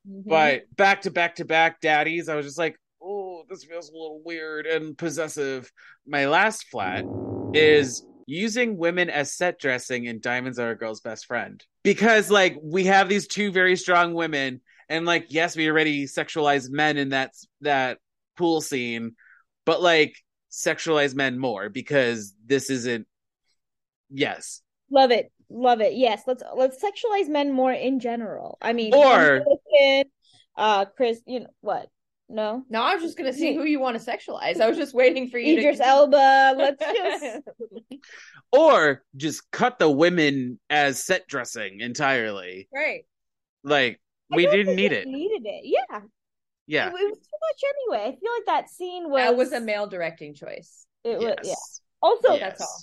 Mhm. But back to back to back daddies, I was just like, oh, oh, this feels a little weird and possessive. My last flat is using women as set dressing in Diamonds Are a Girl's Best Friend. Because, like, we have these two very strong women, and, like, yes, we already sexualize men in that, that pool scene, but, like, sexualize men more because this isn't, yes. Love it. Love it. Yes, let's let's sexualize men more in general. I mean, Or- Tom uh, Chris, you know what? No, No, I was just gonna see who you want to sexualize. I was just waiting for you Idris to Elba. Let's just Or just cut the women as set dressing entirely. right. Like, I we don't didn't think need it. Needed it. Yeah. Yeah. It, it was too much anyway. I feel like that scene was That was a male directing choice. It was yeah. Also, Yes. that's all.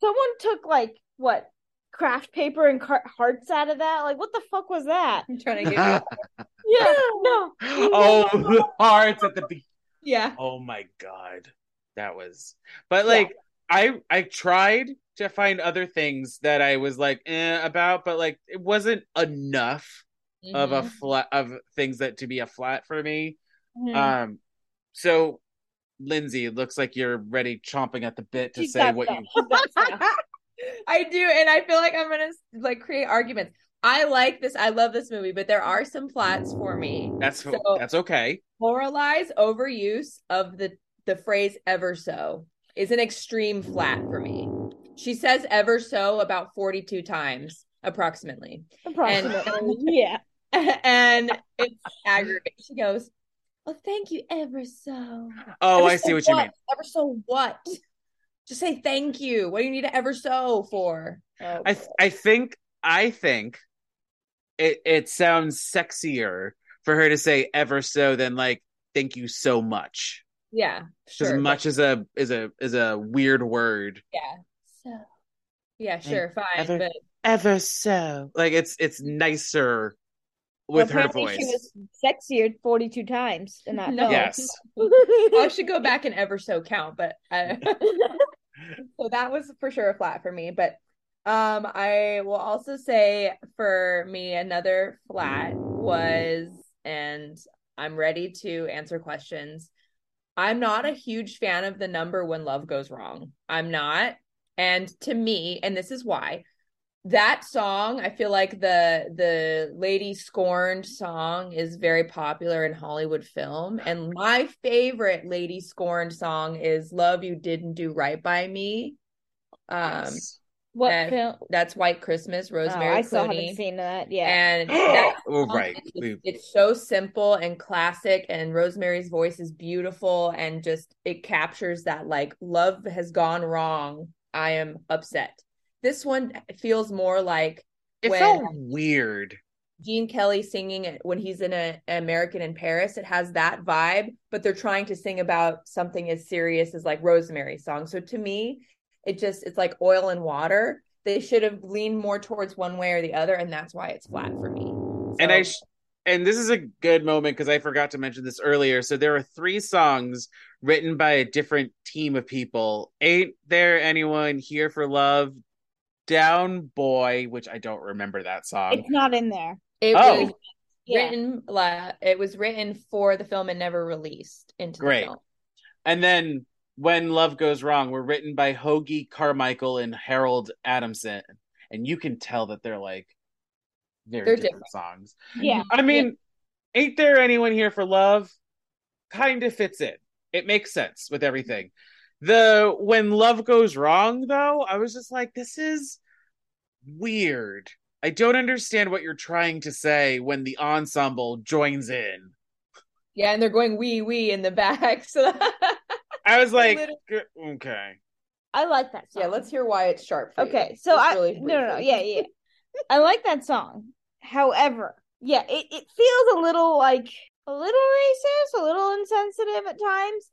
someone took like what craft paper and car- hearts out of that. Like, what the fuck was that? I'm trying to get Yeah, no. oh, hearts at the be- Yeah. Oh my god. That was But like I I tried to find other things that I was like eh, about but like it wasn't enough of a Mhm. flat of things that to be a flat for me. Mhm. Um so Lindsay, it looks like you're ready chomping at the bit to She's say what stuff. you She's got. I do, and I feel like I'm gonna like create arguments. I like this. I love this movie, but there are some flats for me. That's So- that's okay. Moralize overuse of the the phrase "ever so" is an extreme flat for me. She says "ever so" about 42 times, approximately, Approximately. yeah. and it's aggravating. She goes, "Oh, thank you, ever so." Oh, Ever I so see what you mean. Ever so what? Just say thank you. What do you need to ever so for? Oh, I th- I think I think it it sounds sexier for her to say ever so than like thank you so much. Yeah, As much as a is a is a weird word. Yeah. So. Yeah, sure, fine, ever- but Ever so. Like it's it's nicer with her apparently voice. She was sexier 42 times in that No. film. Yes. I should go back and ever so count. But I, so that was for sure a flat for me. But um, I will also say for me another flat was, and I'm ready to answer questions. I'm not a huge fan of the number when love goes wrong. I'm not. And to me, and this is why, that song, I feel like the the Lady Scorned song is very popular in Hollywood film. And my favorite Lady Scorned song is Love You Didn't Do Right by Me. Um Yes. What And film? that's White Christmas, Oh, Rosemary I still Clooney. haven't seen that. Yeah. And that oh right. is- it's so simple and classic and Rosemary's voice is beautiful and just it captures that like love has gone wrong. I am upset. This one feels more like It felt weird. Gene Kelly singing it when he's in a, American in Paris. It has that vibe, but they're trying to sing about something as serious as like Rosemary's song. So to me, it just it's like oil and water. They should have leaned more towards one way or the other, and that's why it's flat for me. and I sh- and this is a good moment because I forgot to mention this earlier. So there are three songs written by a different team of people. Ain't there anyone here for love? Down boy, which I don't remember that song. it's not in there. it Oh. was written. la- It was written for the film and never released into Great. the film. And then when love goes wrong, were written by Hoagy Carmichael and Harold Adamson, and you can tell that they're like very They're different, songs. Yeah. I mean, ain't there anyone here for love? Kind of fits in. It makes sense with everything. The when love goes wrong, though, I was just like, this is weird. I don't understand what you're trying to say when the ensemble joins in. Yeah, and they're going wee wee in the back. So I was like, Literally- okay. I like that song. yeah, let's hear why it's sharp. For you. Okay, so Just I really no no no yeah yeah. I like that song. However, yeah, it, it feels a little like a little racist, a little insensitive at times.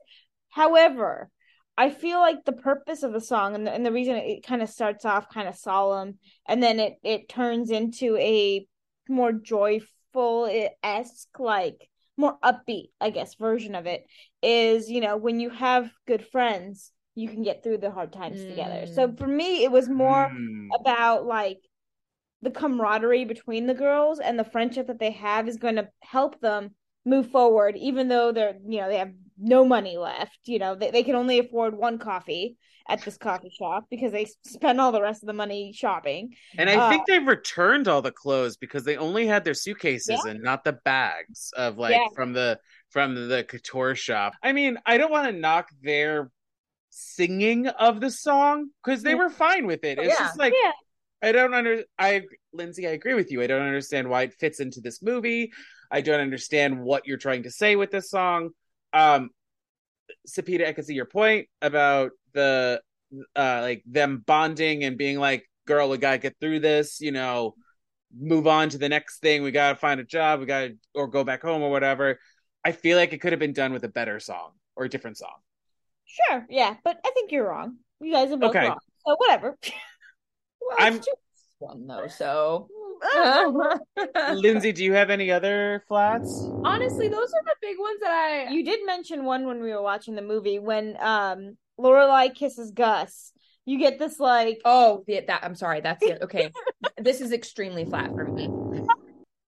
However, I feel like the purpose of the song and the, and the reason it kind of starts off kind of solemn and then it it turns into a more joyful esque like more upbeat I guess version of it is you know when you have good friends you can get through the hard times together. So Mm. for me it was more Hmm. about like the camaraderie between the girls and the friendship that they have is going to help them move forward, even though they're you know they have no money left. You know they they can only afford one coffee at this coffee shop because they spend all the rest of the money shopping. And I Uh, think they've returned all the clothes because they only had their suitcases Yeah. and not the bags of like Yeah. from the from the couture shop. I mean, I don't want to knock their singing of the song because they Yeah. were fine with it. It's just like. I don't under I Lindsay, I agree with you. I don't understand why it fits into this movie. I don't understand what you're trying to say with this song. Um Sapita, I can see your point about the uh like them bonding and being like, girl, we gotta get through this, you know, move on to the next thing. We gotta find a job, we gotta or go back home or whatever. I feel like it could have been done with a better song or a different song. Sure, yeah, but I think you're wrong. You guys are both Okay. wrong. So whatever. Well, I'm- just one though, so Lindsay, do you have any other flats? honestly, those are the big ones that I You did mention one when we were watching the movie when um Lorelei kisses Gus. You get this like Oh, the, that I'm sorry. That's it. Okay, this is extremely flat for me.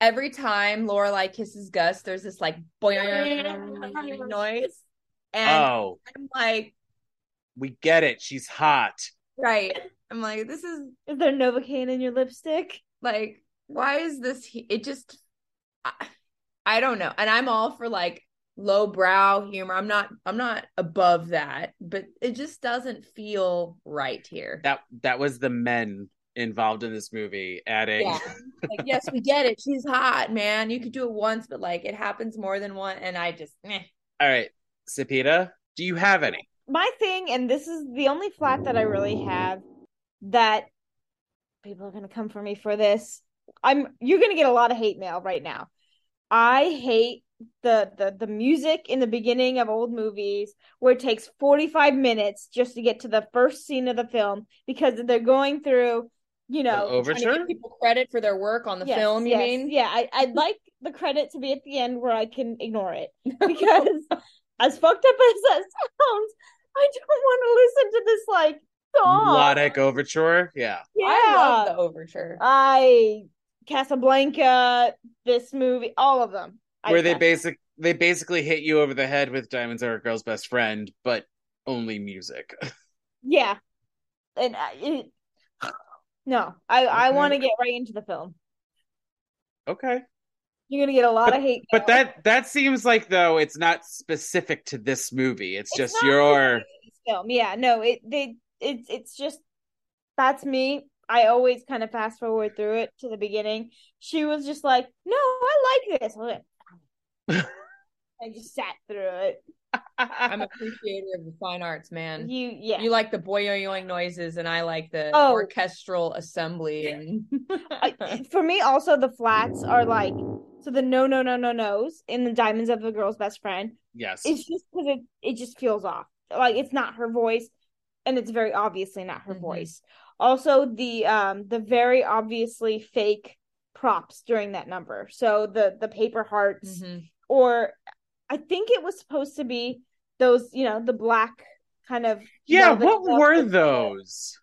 Every time Lorelei kisses Gus, there's this like boing noise, and Oh, I'm like, we get it. She's hot. right. I'm like, this is is there Novocaine in your lipstick? Like, why is this? he- It just, I, I don't know. And I'm all for like low brow humor. I'm not. I'm not above that, but it just doesn't feel right here. That that was the men involved in this movie adding Yeah. like, yes, we get it. She's hot, man. You could do it once, but like it happens more than one. And I just, eh. All right, Sapita, do you have any? My thing, and this is the only flat that I really have that people are gonna come for me for this. I'm you're gonna get a lot of hate mail right now. I hate the the the music in the beginning of old movies where it takes 45 minutes just to get to the first scene of the film because they're going through, you know, The Trying to overture? give people credit for their work on the Yes, film. You yes, mean? Yeah, I, I'd like the credit to be at the end where I can ignore it because as fucked up as that sounds, I don't want to listen to this like song. Melodic overture? Yeah. Yeah, I love the overture. I Casablanca, this movie, all of them. I Where they basic they basically hit you over the head with Diamonds Are a Girl's Best Friend, but only music. yeah, and I, it, no, I I want to get right into the film. okay. You're gonna get a lot of hate, But that that seems like though it's not specific to this movie. It's, It's just your film. Yeah, no, it they it's it's just that's me. I always kind of fast forward through it to the beginning. She was just like, "No, I like this." I was ah. like, I just sat through it. I'm appreciator of the fine arts, man. You, yeah, You like the boing noises, and I like the Oh. orchestral assembly. And I, for me also the flats are like so the no no no no no's in the diamonds of the girl's best friend yes. it's just because it it just feels off like it's not her voice and it's very obviously not her Mhm. voice also the um the very obviously fake props during that number so the the paper hearts Mhm. or i think it was supposed to be those you know the black kind of yeah, what were those?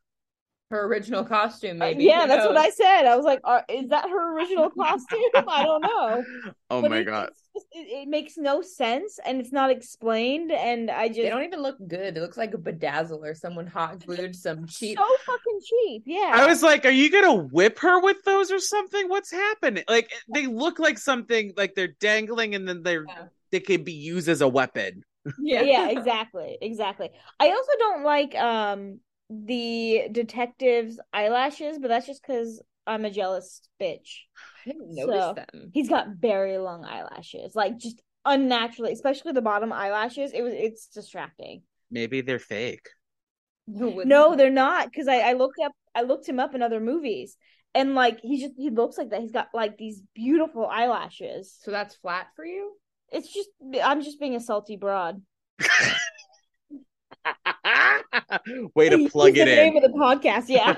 Her original costume, Uh, maybe. yeah, Who that's what? I said. I was like, Are, "Is that her original costume?" I don't know. Oh But my it, god. just, it, it makes no sense, and it's not explained. And I just They don't even look good. It looks like a bedazzle or someone hot glued some cheap. so fucking cheap. Yeah, I was like, are you gonna whip her with those or something? What's happening? Like they look like something like they're dangling and then they're Yeah. they could be used as a weapon. yeah yeah, exactly, exactly. I also don't like um the detective's eyelashes, but that's just because I'm a jealous bitch. I didn't notice So- them. He's got very long eyelashes, like just unnaturally, especially the bottom eyelashes. It was it's distracting. Maybe they're fake. No, they're not because I, I looked up I looked him up in other movies and like he just he looks like that. He's got like these beautiful eyelashes. So that's flat for you? It's just I'm just being a salty broad. Way to plug the it name in. of the podcast, yeah.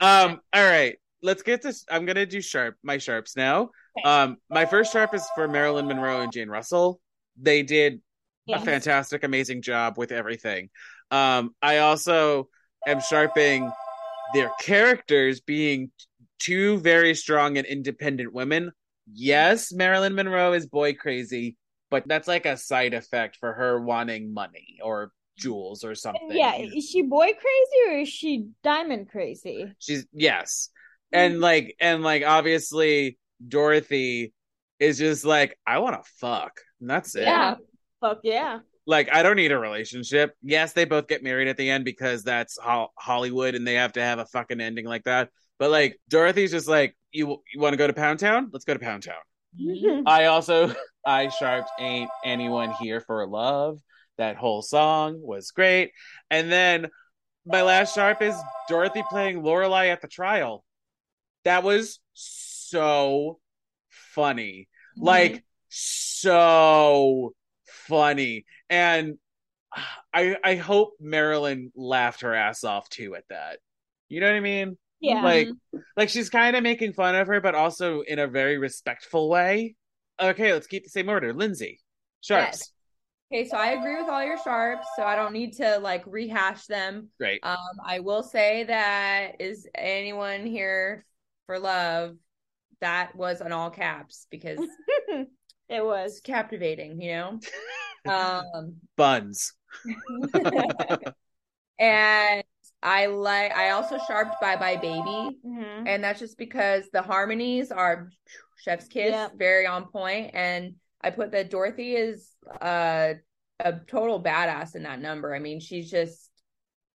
um, all right. Let's get this. I'm gonna do sharp my sharps now. Okay. Um, my first sharp is for Marilyn Monroe and Jane Russell. They did Yes. a fantastic, amazing job with everything. Um, I also am sharping their characters being two very strong and independent women yes, Marilyn Monroe is boy crazy, but that's like a side effect for her wanting money or jewels or something. Yeah, is she boy crazy or is she diamond crazy? She's yes. Mm. And like and like obviously Dorothy is just like, I want to fuck. And that's it. Yeah. Fuck yeah. Like, I don't need a relationship. Yes, they both get married at the end because that's ho- Hollywood and they have to have a fucking ending like that. But like, Dorothy's just like, you you want to go to Pound Town? Let's go to Pound Town. Mm-hmm. I also I sharped ain't anyone here for love. That whole song was great. And then my last sharp is Dorothy playing Lorelei at the trial. That was so funny. Mm-hmm. Like so funny. And I I hope Marilyn laughed her ass off too at that. You know what I mean? Yeah. Like like she's kind of making fun of her, but also in a very respectful way. Okay, let's keep the same order. Lindsay. Sharps. Yes. Okay, so I agree with all your sharps, so I don't need to like rehash them. Great. Um, I will say that is anyone here for love? That was on all caps because it was. captivating, you know. um, Buns. and I like. I also sharped Bye Bye Baby, Mhm. and that's just because the harmonies are chef's kiss, Yep. very on point, and I put that Dorothy is uh, a total badass in that number. I mean, she's just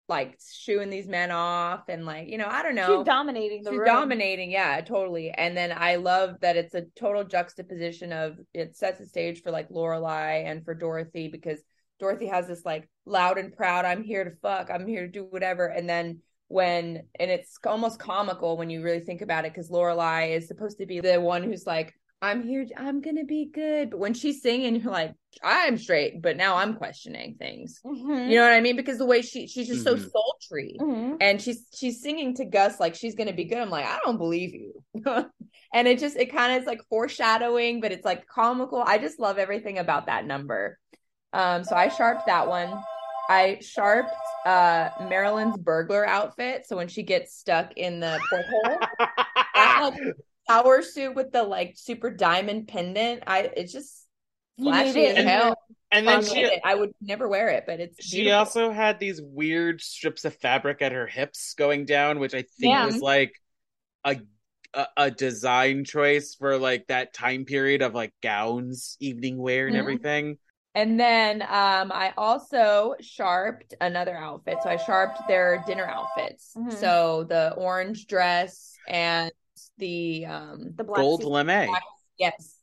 like shooing these men off, and like you know, I don't know, She's dominating the She's room. dominating, yeah, totally. And then I love that it's a total juxtaposition of it sets the stage for like Lorelei and for Dorothy because Dorothy has this like loud and proud, I'm here to fuck, I'm here to do whatever. And then when and it's almost comical when you really think about it because Lorelei is supposed to be the one who's like, I'm here, I'm gonna be good. But when she's singing, you're like, I'm straight, but now I'm questioning things. Mhm. You know what I mean? Because the way she she's just so Mhm. sultry Mhm. and she's she's singing to Gus like she's gonna be good. I'm like, I don't believe you. and it just it kind of is like foreshadowing, but it's like comical. I just love everything about that number. Um, so I sharped that one. I sharped uh Marilyn's burglar outfit. So when she gets stuck in the porthole, that like power suit with the like super diamond pendant. I it's just flashy as in hell. And I then love she it. I would never wear it, but it's she beautiful. also had these weird strips of fabric at her hips going down, which I think Yeah. was like a, a a design choice for like that time period of like gowns, evening wear, and Mhm. everything. And then um, I also sharped another outfit. So I sharped their dinner outfits. Mhm. So the orange dress and the um The black Gold suit. lame. yes,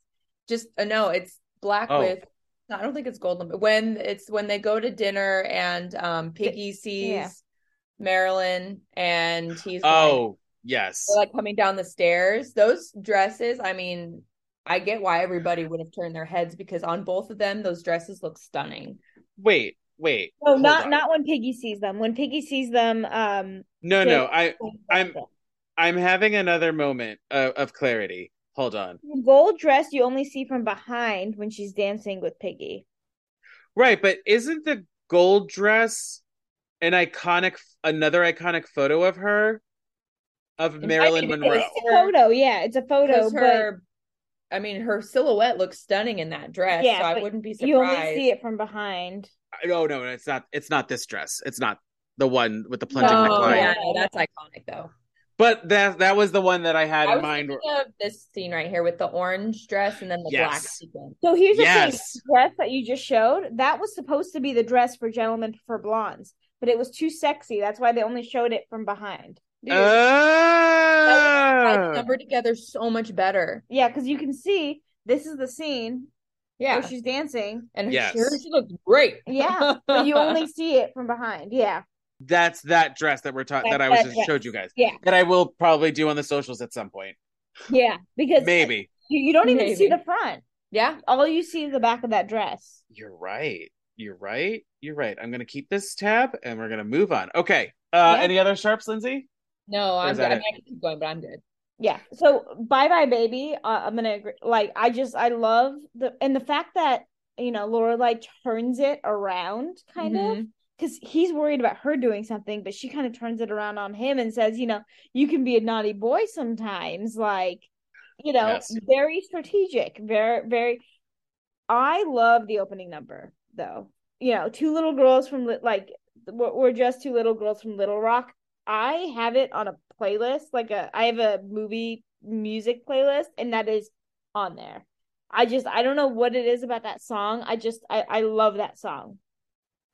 just uh, no, it's black Oh. with. I don't think it's gold. But when it's when they go to dinner and um Piggy sees yeah. Marilyn and he's like, Oh yes, like coming down the stairs. Those dresses, I mean, I get why everybody would have turned their heads because on both of them, those dresses look stunning. wait, wait. No, not on. not when Piggy sees them. When Piggy sees them, um, No, no. I I'm I'm having another moment of, of clarity. Hold on. the gold dress you only see from behind when she's dancing with Piggy. Right, but isn't the gold dress an iconic another iconic photo of her of might Marilyn be Monroe? It's a photo, yeah, it's a photo, Because but her, I mean, her silhouette looks stunning in that dress. Yeah, so I wouldn't be surprised. you only see it from behind. Oh no, it's not it's not this dress. It's not the one with the plunging Oh, neckline. yeah, no, that's iconic though. But that that was the one that I had I in was mind. thinking of this scene right here with the orange dress and then the black sequin. So here's the thing: Yes. the dress that you just showed, that was supposed to be the dress for gentlemen for blondes, but it was too sexy. That's why they only showed it from behind. Dude, that Ah! would number together so much better. Yeah, because you can see this is the scene Yeah, where she's dancing. and Yes. sure, she looks great. Yeah, but you only see it from behind. Yeah, That's that dress that we're talking that That's I was just dress. showed you guys. Yeah. That I will probably do on the socials at some point. yeah, because Maybe. you, you don't even see the front. Yeah, All you see is the back of that dress. You're right. You're right. You're right. I'm gonna keep this tab and we're gonna move on. Okay. Uh Yeah. any other sharps, Lindsay? No, I'm is good. I mean. I keep going, but I'm good. Yeah. So bye bye baby. Uh, I'm gonna agree. Like I just I love the and the fact that you know Lorelei turns it around kind of Mhm. because he's worried about her doing something, but she kind of turns it around on him and says, you know, you can be a naughty boy sometimes. Like you know, Yes. very strategic, very, very. I love the opening number though. You know, two little girls from like we're, we're just two little girls from Little Rock. I have it on a playlist, like a I have a movie music playlist, and that is on there. I just I don't know what it is about that song. I just I I love that song.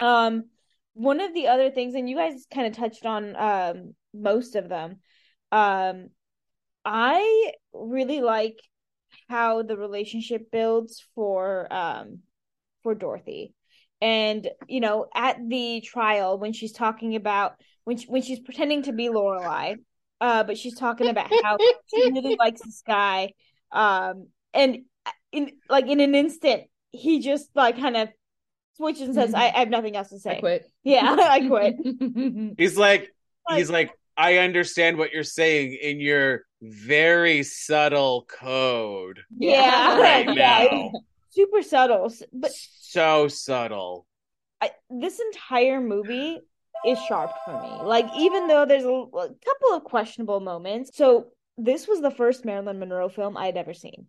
Um, one of the other things, and you guys kind of touched on um most of them. Um, I really like how the relationship builds for um for Dorothy. And you know, at the trial when she's talking about when she, when she's pretending to be Lorelei, uh, but she's talking about how she really likes this guy, um, and in like in an instant, he just like kind of switches and says, "I, I have nothing else to say." I quit. Yeah, I quit. He's like, Like- he's like, I understand what you're saying in your very subtle code. Yeah, Right yeah, now. super subtle, but so subtle. I, this entire movie is sharp for me. Like, even though there's a, a couple of questionable moments, so this was the first Marilyn Monroe film I had ever seen.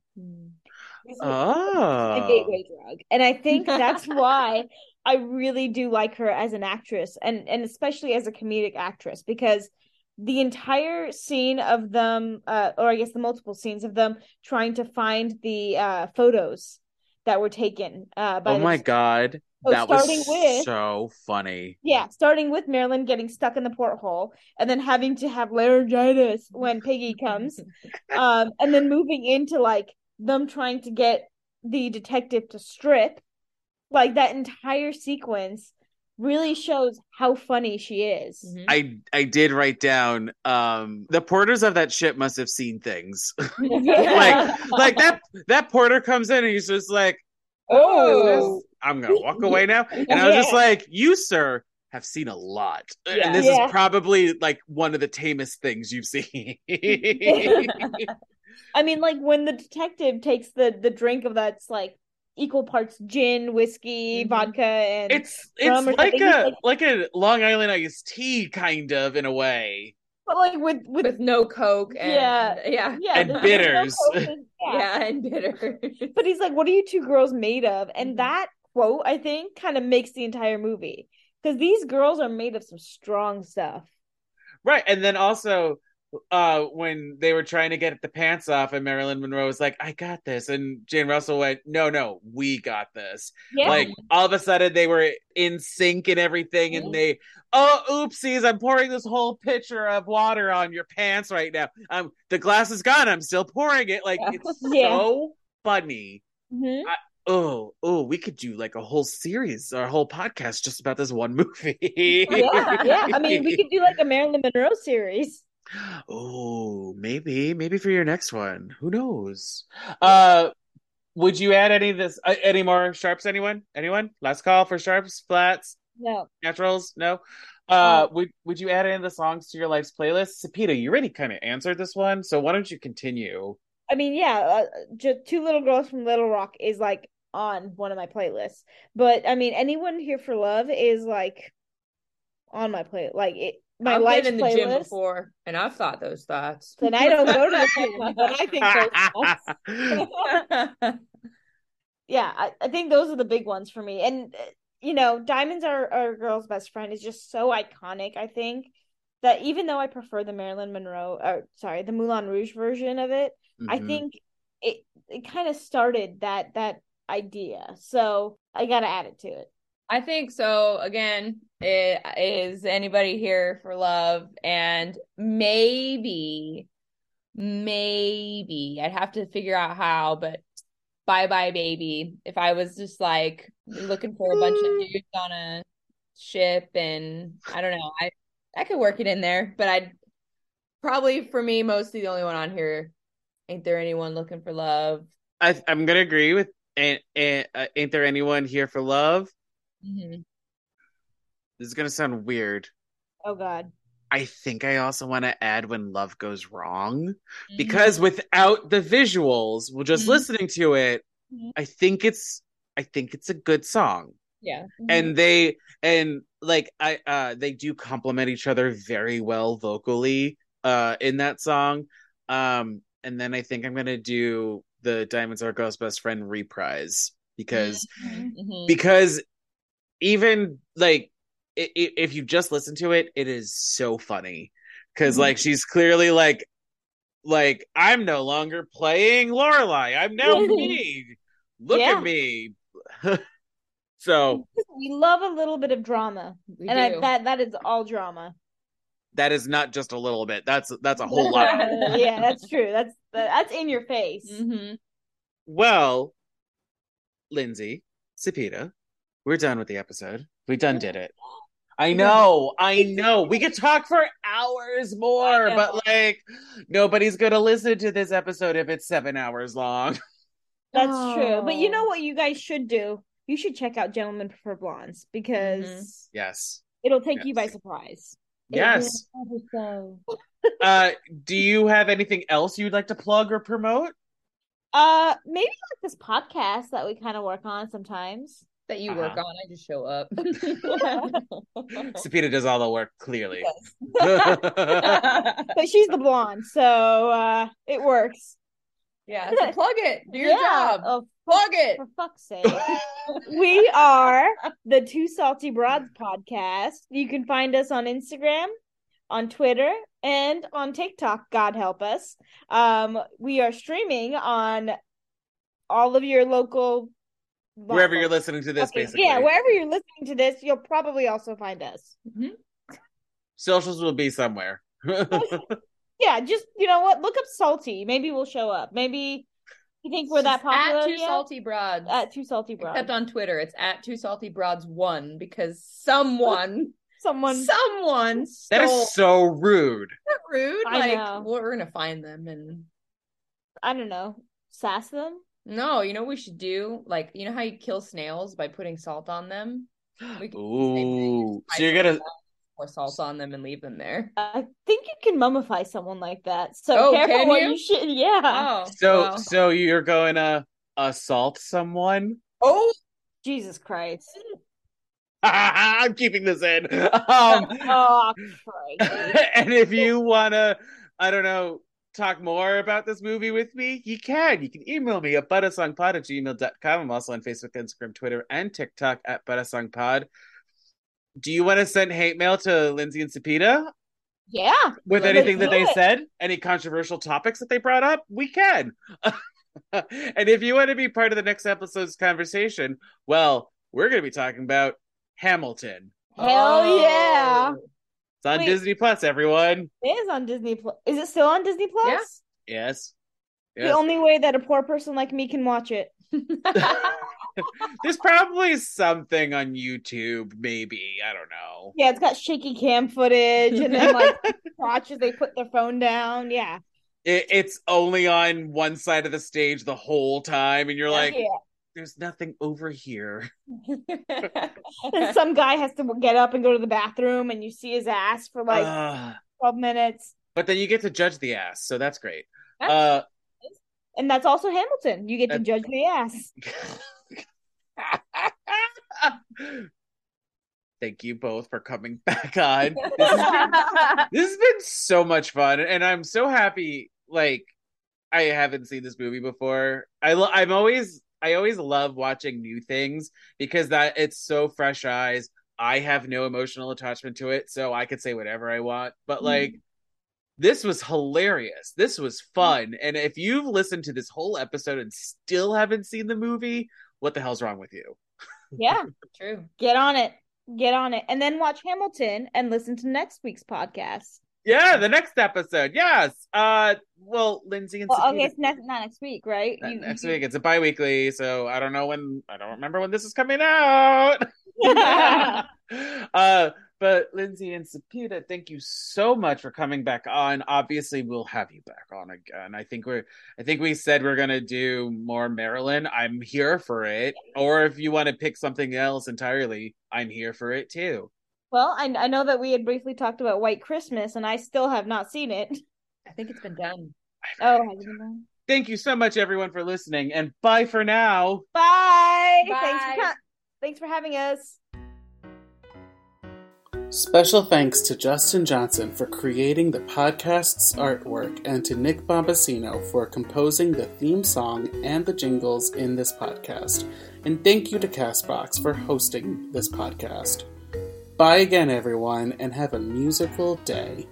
This was a Oh. gateway drug, and I think that's why I really do like her as an actress, and and especially as a comedic actress, because the entire scene of them, uh, or I guess the multiple scenes of them trying to find the uh, photos that were taken uh, by Oh my god. So that was with- so funny. Yeah, starting with Marilyn getting stuck in the porthole and then having to have laryngitis when Piggy comes. Um, and then moving into like them trying to get the detective to strip. Like that entire sequence really shows how funny she is. Mhm. I I did write down um the porters of that ship must have seen things. like, like that that porter comes in and he's just like, oh, I'm gonna walk away now. And I was just like, you, sir, have seen a lot. Yeah. And this Yeah. is probably like one of the tamest things you've seen. I mean, like when the detective takes the the drink of that's like equal parts gin, whiskey, Mhm. vodka, and it's Rum it's or like something. He's a like- like a Long Island iced tea kind of in a way. but like with with, with no coke and Yeah. yeah yeah, and there's no bitters. and- yeah. yeah and bitter But he's like, "What are you two girls made of?" And Mhm. that quote, I think, kind of makes the entire movie because these girls are made of some strong stuff. Right. And then also uh when they were trying to get the pants off and Marilyn Monroe was like, I got this. And Jane Russell went, No, no, we got this. Yeah, Like all of a sudden they were in sync and everything, and they oh oopsies, I'm pouring this whole pitcher of water on your pants right now. Um the glass is gone, I'm still pouring it. Like it's Yeah. so funny. Mhm. Oh, oh, we could do like a whole series or a whole podcast just about this one movie. yeah, yeah. I mean, we could do like a Marilyn Monroe series. Oh, maybe, maybe for your next one. Who knows? Uh, would you add any of this? Uh, any more sharps? Anyone? Anyone? Last call for sharps, flats, No, naturals. No. Uh, Oh. would would you add any of the songs to your life's playlist? Sapita, you already kind of answered this one, so why don't you continue? I mean, yeah, uh, just two little girls from Little Rock is like on one of my playlists. But I mean, anyone here for love is like on my play, like it. My I've life been in the gym before and I've thought those thoughts And I don't go to the gym, but I think those thoughts. yeah, I, I think those are the big ones for me. And uh, you know, Diamonds are our girl's best friend is just so iconic. I think that even though I prefer the Marilyn Monroe, or sorry, the Moulin Rouge version of it, I Mhm. think it it kind of started that that idea. So I gotta add it to it. I think so. Again, it, is anybody here for love? And maybe, maybe I'd have to figure out how, but bye bye baby. If I was just like looking for a bunch of dudes on a ship and I don't know, I I could work it in there, but I'd probably for me mostly the only one on here. Ain't there anyone looking for love? I, I'm gonna agree with. And, and uh, ain't there anyone here for love? Mhm. This is gonna sound weird. Oh God. I think I also want to add when love goes wrong Mm-hmm. because without the visuals, well, just Mhm. listening to it, Mhm. I think it's I think it's a good song. yeah. And they and like I uh they do complement each other very well vocally uh in that song. Um and then I think I'm gonna do the Diamonds Are Girl's Best Friend reprise because Mhm. because even like i- i- if you just listen to it, it is so funny because Mhm. like she's clearly like like I'm no longer playing Lorelei. I'm now me. Look Yeah. at me. so We love a little bit of drama, We and I, that that is all drama. that is not just a little bit. That's that's a whole lot. yeah, that's true. That's that's in your face. Mhm. Well, Lindsay, Sapita, we're done with the episode. We done did it. I know, I know. We could talk for hours more, but like nobody's gonna listen to this episode if it's seven hours long. That's true. But you know Oh. what you guys should do? You should check out Gentlemen Prefer Blondes because Yes. it'll take you by surprise. Yes. So. Uh do you have anything else you'd like to plug or promote? Uh, maybe like this podcast that we kind of work on sometimes. That you work Uh-huh. on, I just show up. Sapita does all the work, clearly. But she's the blonde, so uh, it works. yeah, so plug it. Do your Yeah. job. Oh, Plug it. for fuck's sake. we are the Two Salty Broads podcast. You can find us on Instagram, on Twitter, and on TikTok. God help us. Um, we are streaming on all of your local Wherever you're listening to this, Okay, basically. Yeah, wherever you're listening to this, you'll probably also find us. Mm-hmm. Socials will be somewhere. Yeah, just you know what? Look up Salty. Maybe we'll show up. Maybe you think we're that Just at popular two yet? salty broads. At Two Salty Broads. Except on Twitter, it's at two salty broads one because someone, Someone someone that stole. is so rude. Isn't that rude. I like know. we're gonna find them and I don't know, sass them. No, you know what we should do? Like you know how you kill snails by putting salt on them? We can do the same thing, Ooh. So you're gonna pour salt on them and leave them there. I think you can mummify someone like that. So Oh, careful can what you? you should. Yeah. Oh, so well. so you're going to assault someone? oh, Jesus Christ. I'm keeping this in. Um, Oh Christ. and if you wanna, I don't know, talk more about this movie with me, you can. You can email me at buttersongpod at gmail.com. I'm also on Facebook, Instagram, Twitter, and TikTok at buttersongpod. Do you want to send hate mail to Lindsay and Sapita Yeah. with anything that they it. said? Any controversial topics that they brought up? We can. and if you want to be part of the next episode's conversation, well, we're going to be talking about Hamilton. Hell Oh. yeah. It's on Wait. Disney Plus, everyone. It is on Disney Plus. Is it still on Disney Plus? Yeah. Yes. The only way that a poor person like me can watch it. There's probably something on YouTube, maybe. I don't know. Yeah, it's got shaky cam footage and then like watches they put their phone down. Yeah. It, it's only on one side of the stage the whole time, and you're like, yeah. There's nothing over here. And some guy has to get up and go to the bathroom and you see his ass for like Ugh. 12 minutes. but then you get to judge the ass, so that's great. That's- Uh, And that's also Hamilton. You get to judge the ass. Thank you both for coming back on. This has been, this has been so much fun, and I'm so happy. Like, I haven't seen this movie before. I lo- I'm always I always love watching new things because that it's so fresh eyes. I have no emotional attachment to it, so I could say whatever I want. But mm. like, this was hilarious. This was fun, and if you've listened to this whole episode and still haven't seen the movie, what the hell's wrong with you? yeah. True. Get on it. Get on it. And then watch Hamilton and listen to next week's podcast. Yeah, the next episode. Yes. Uh, well, Lindsay and Well, Sakina- okay, it's next, not next week, right? You- next you- week. It's a bi-weekly, so I don't know when. I don't remember when this is coming out. uh, but Lindsay and Sapita, thank you so much for coming back on. Obviously, we'll have you back on again. I think we're. I think we said we're gonna do more Marilyn. I'm here for it. Or if you want to pick something else entirely, I'm here for it too. Well, I, I know that we had briefly talked about White Christmas, and I still have not seen it. I think it's been done. Oh, has it been done? Thank you so much, everyone, for listening, and bye for now. Bye. Thanks for Bye. co- thanks for having us. Special thanks to Justin Johnson for creating the podcast's artwork and to Nick Bombasino for composing the theme song and the jingles in this podcast. And thank you to Castbox for hosting this podcast. Bye again, everyone, and have a musical day.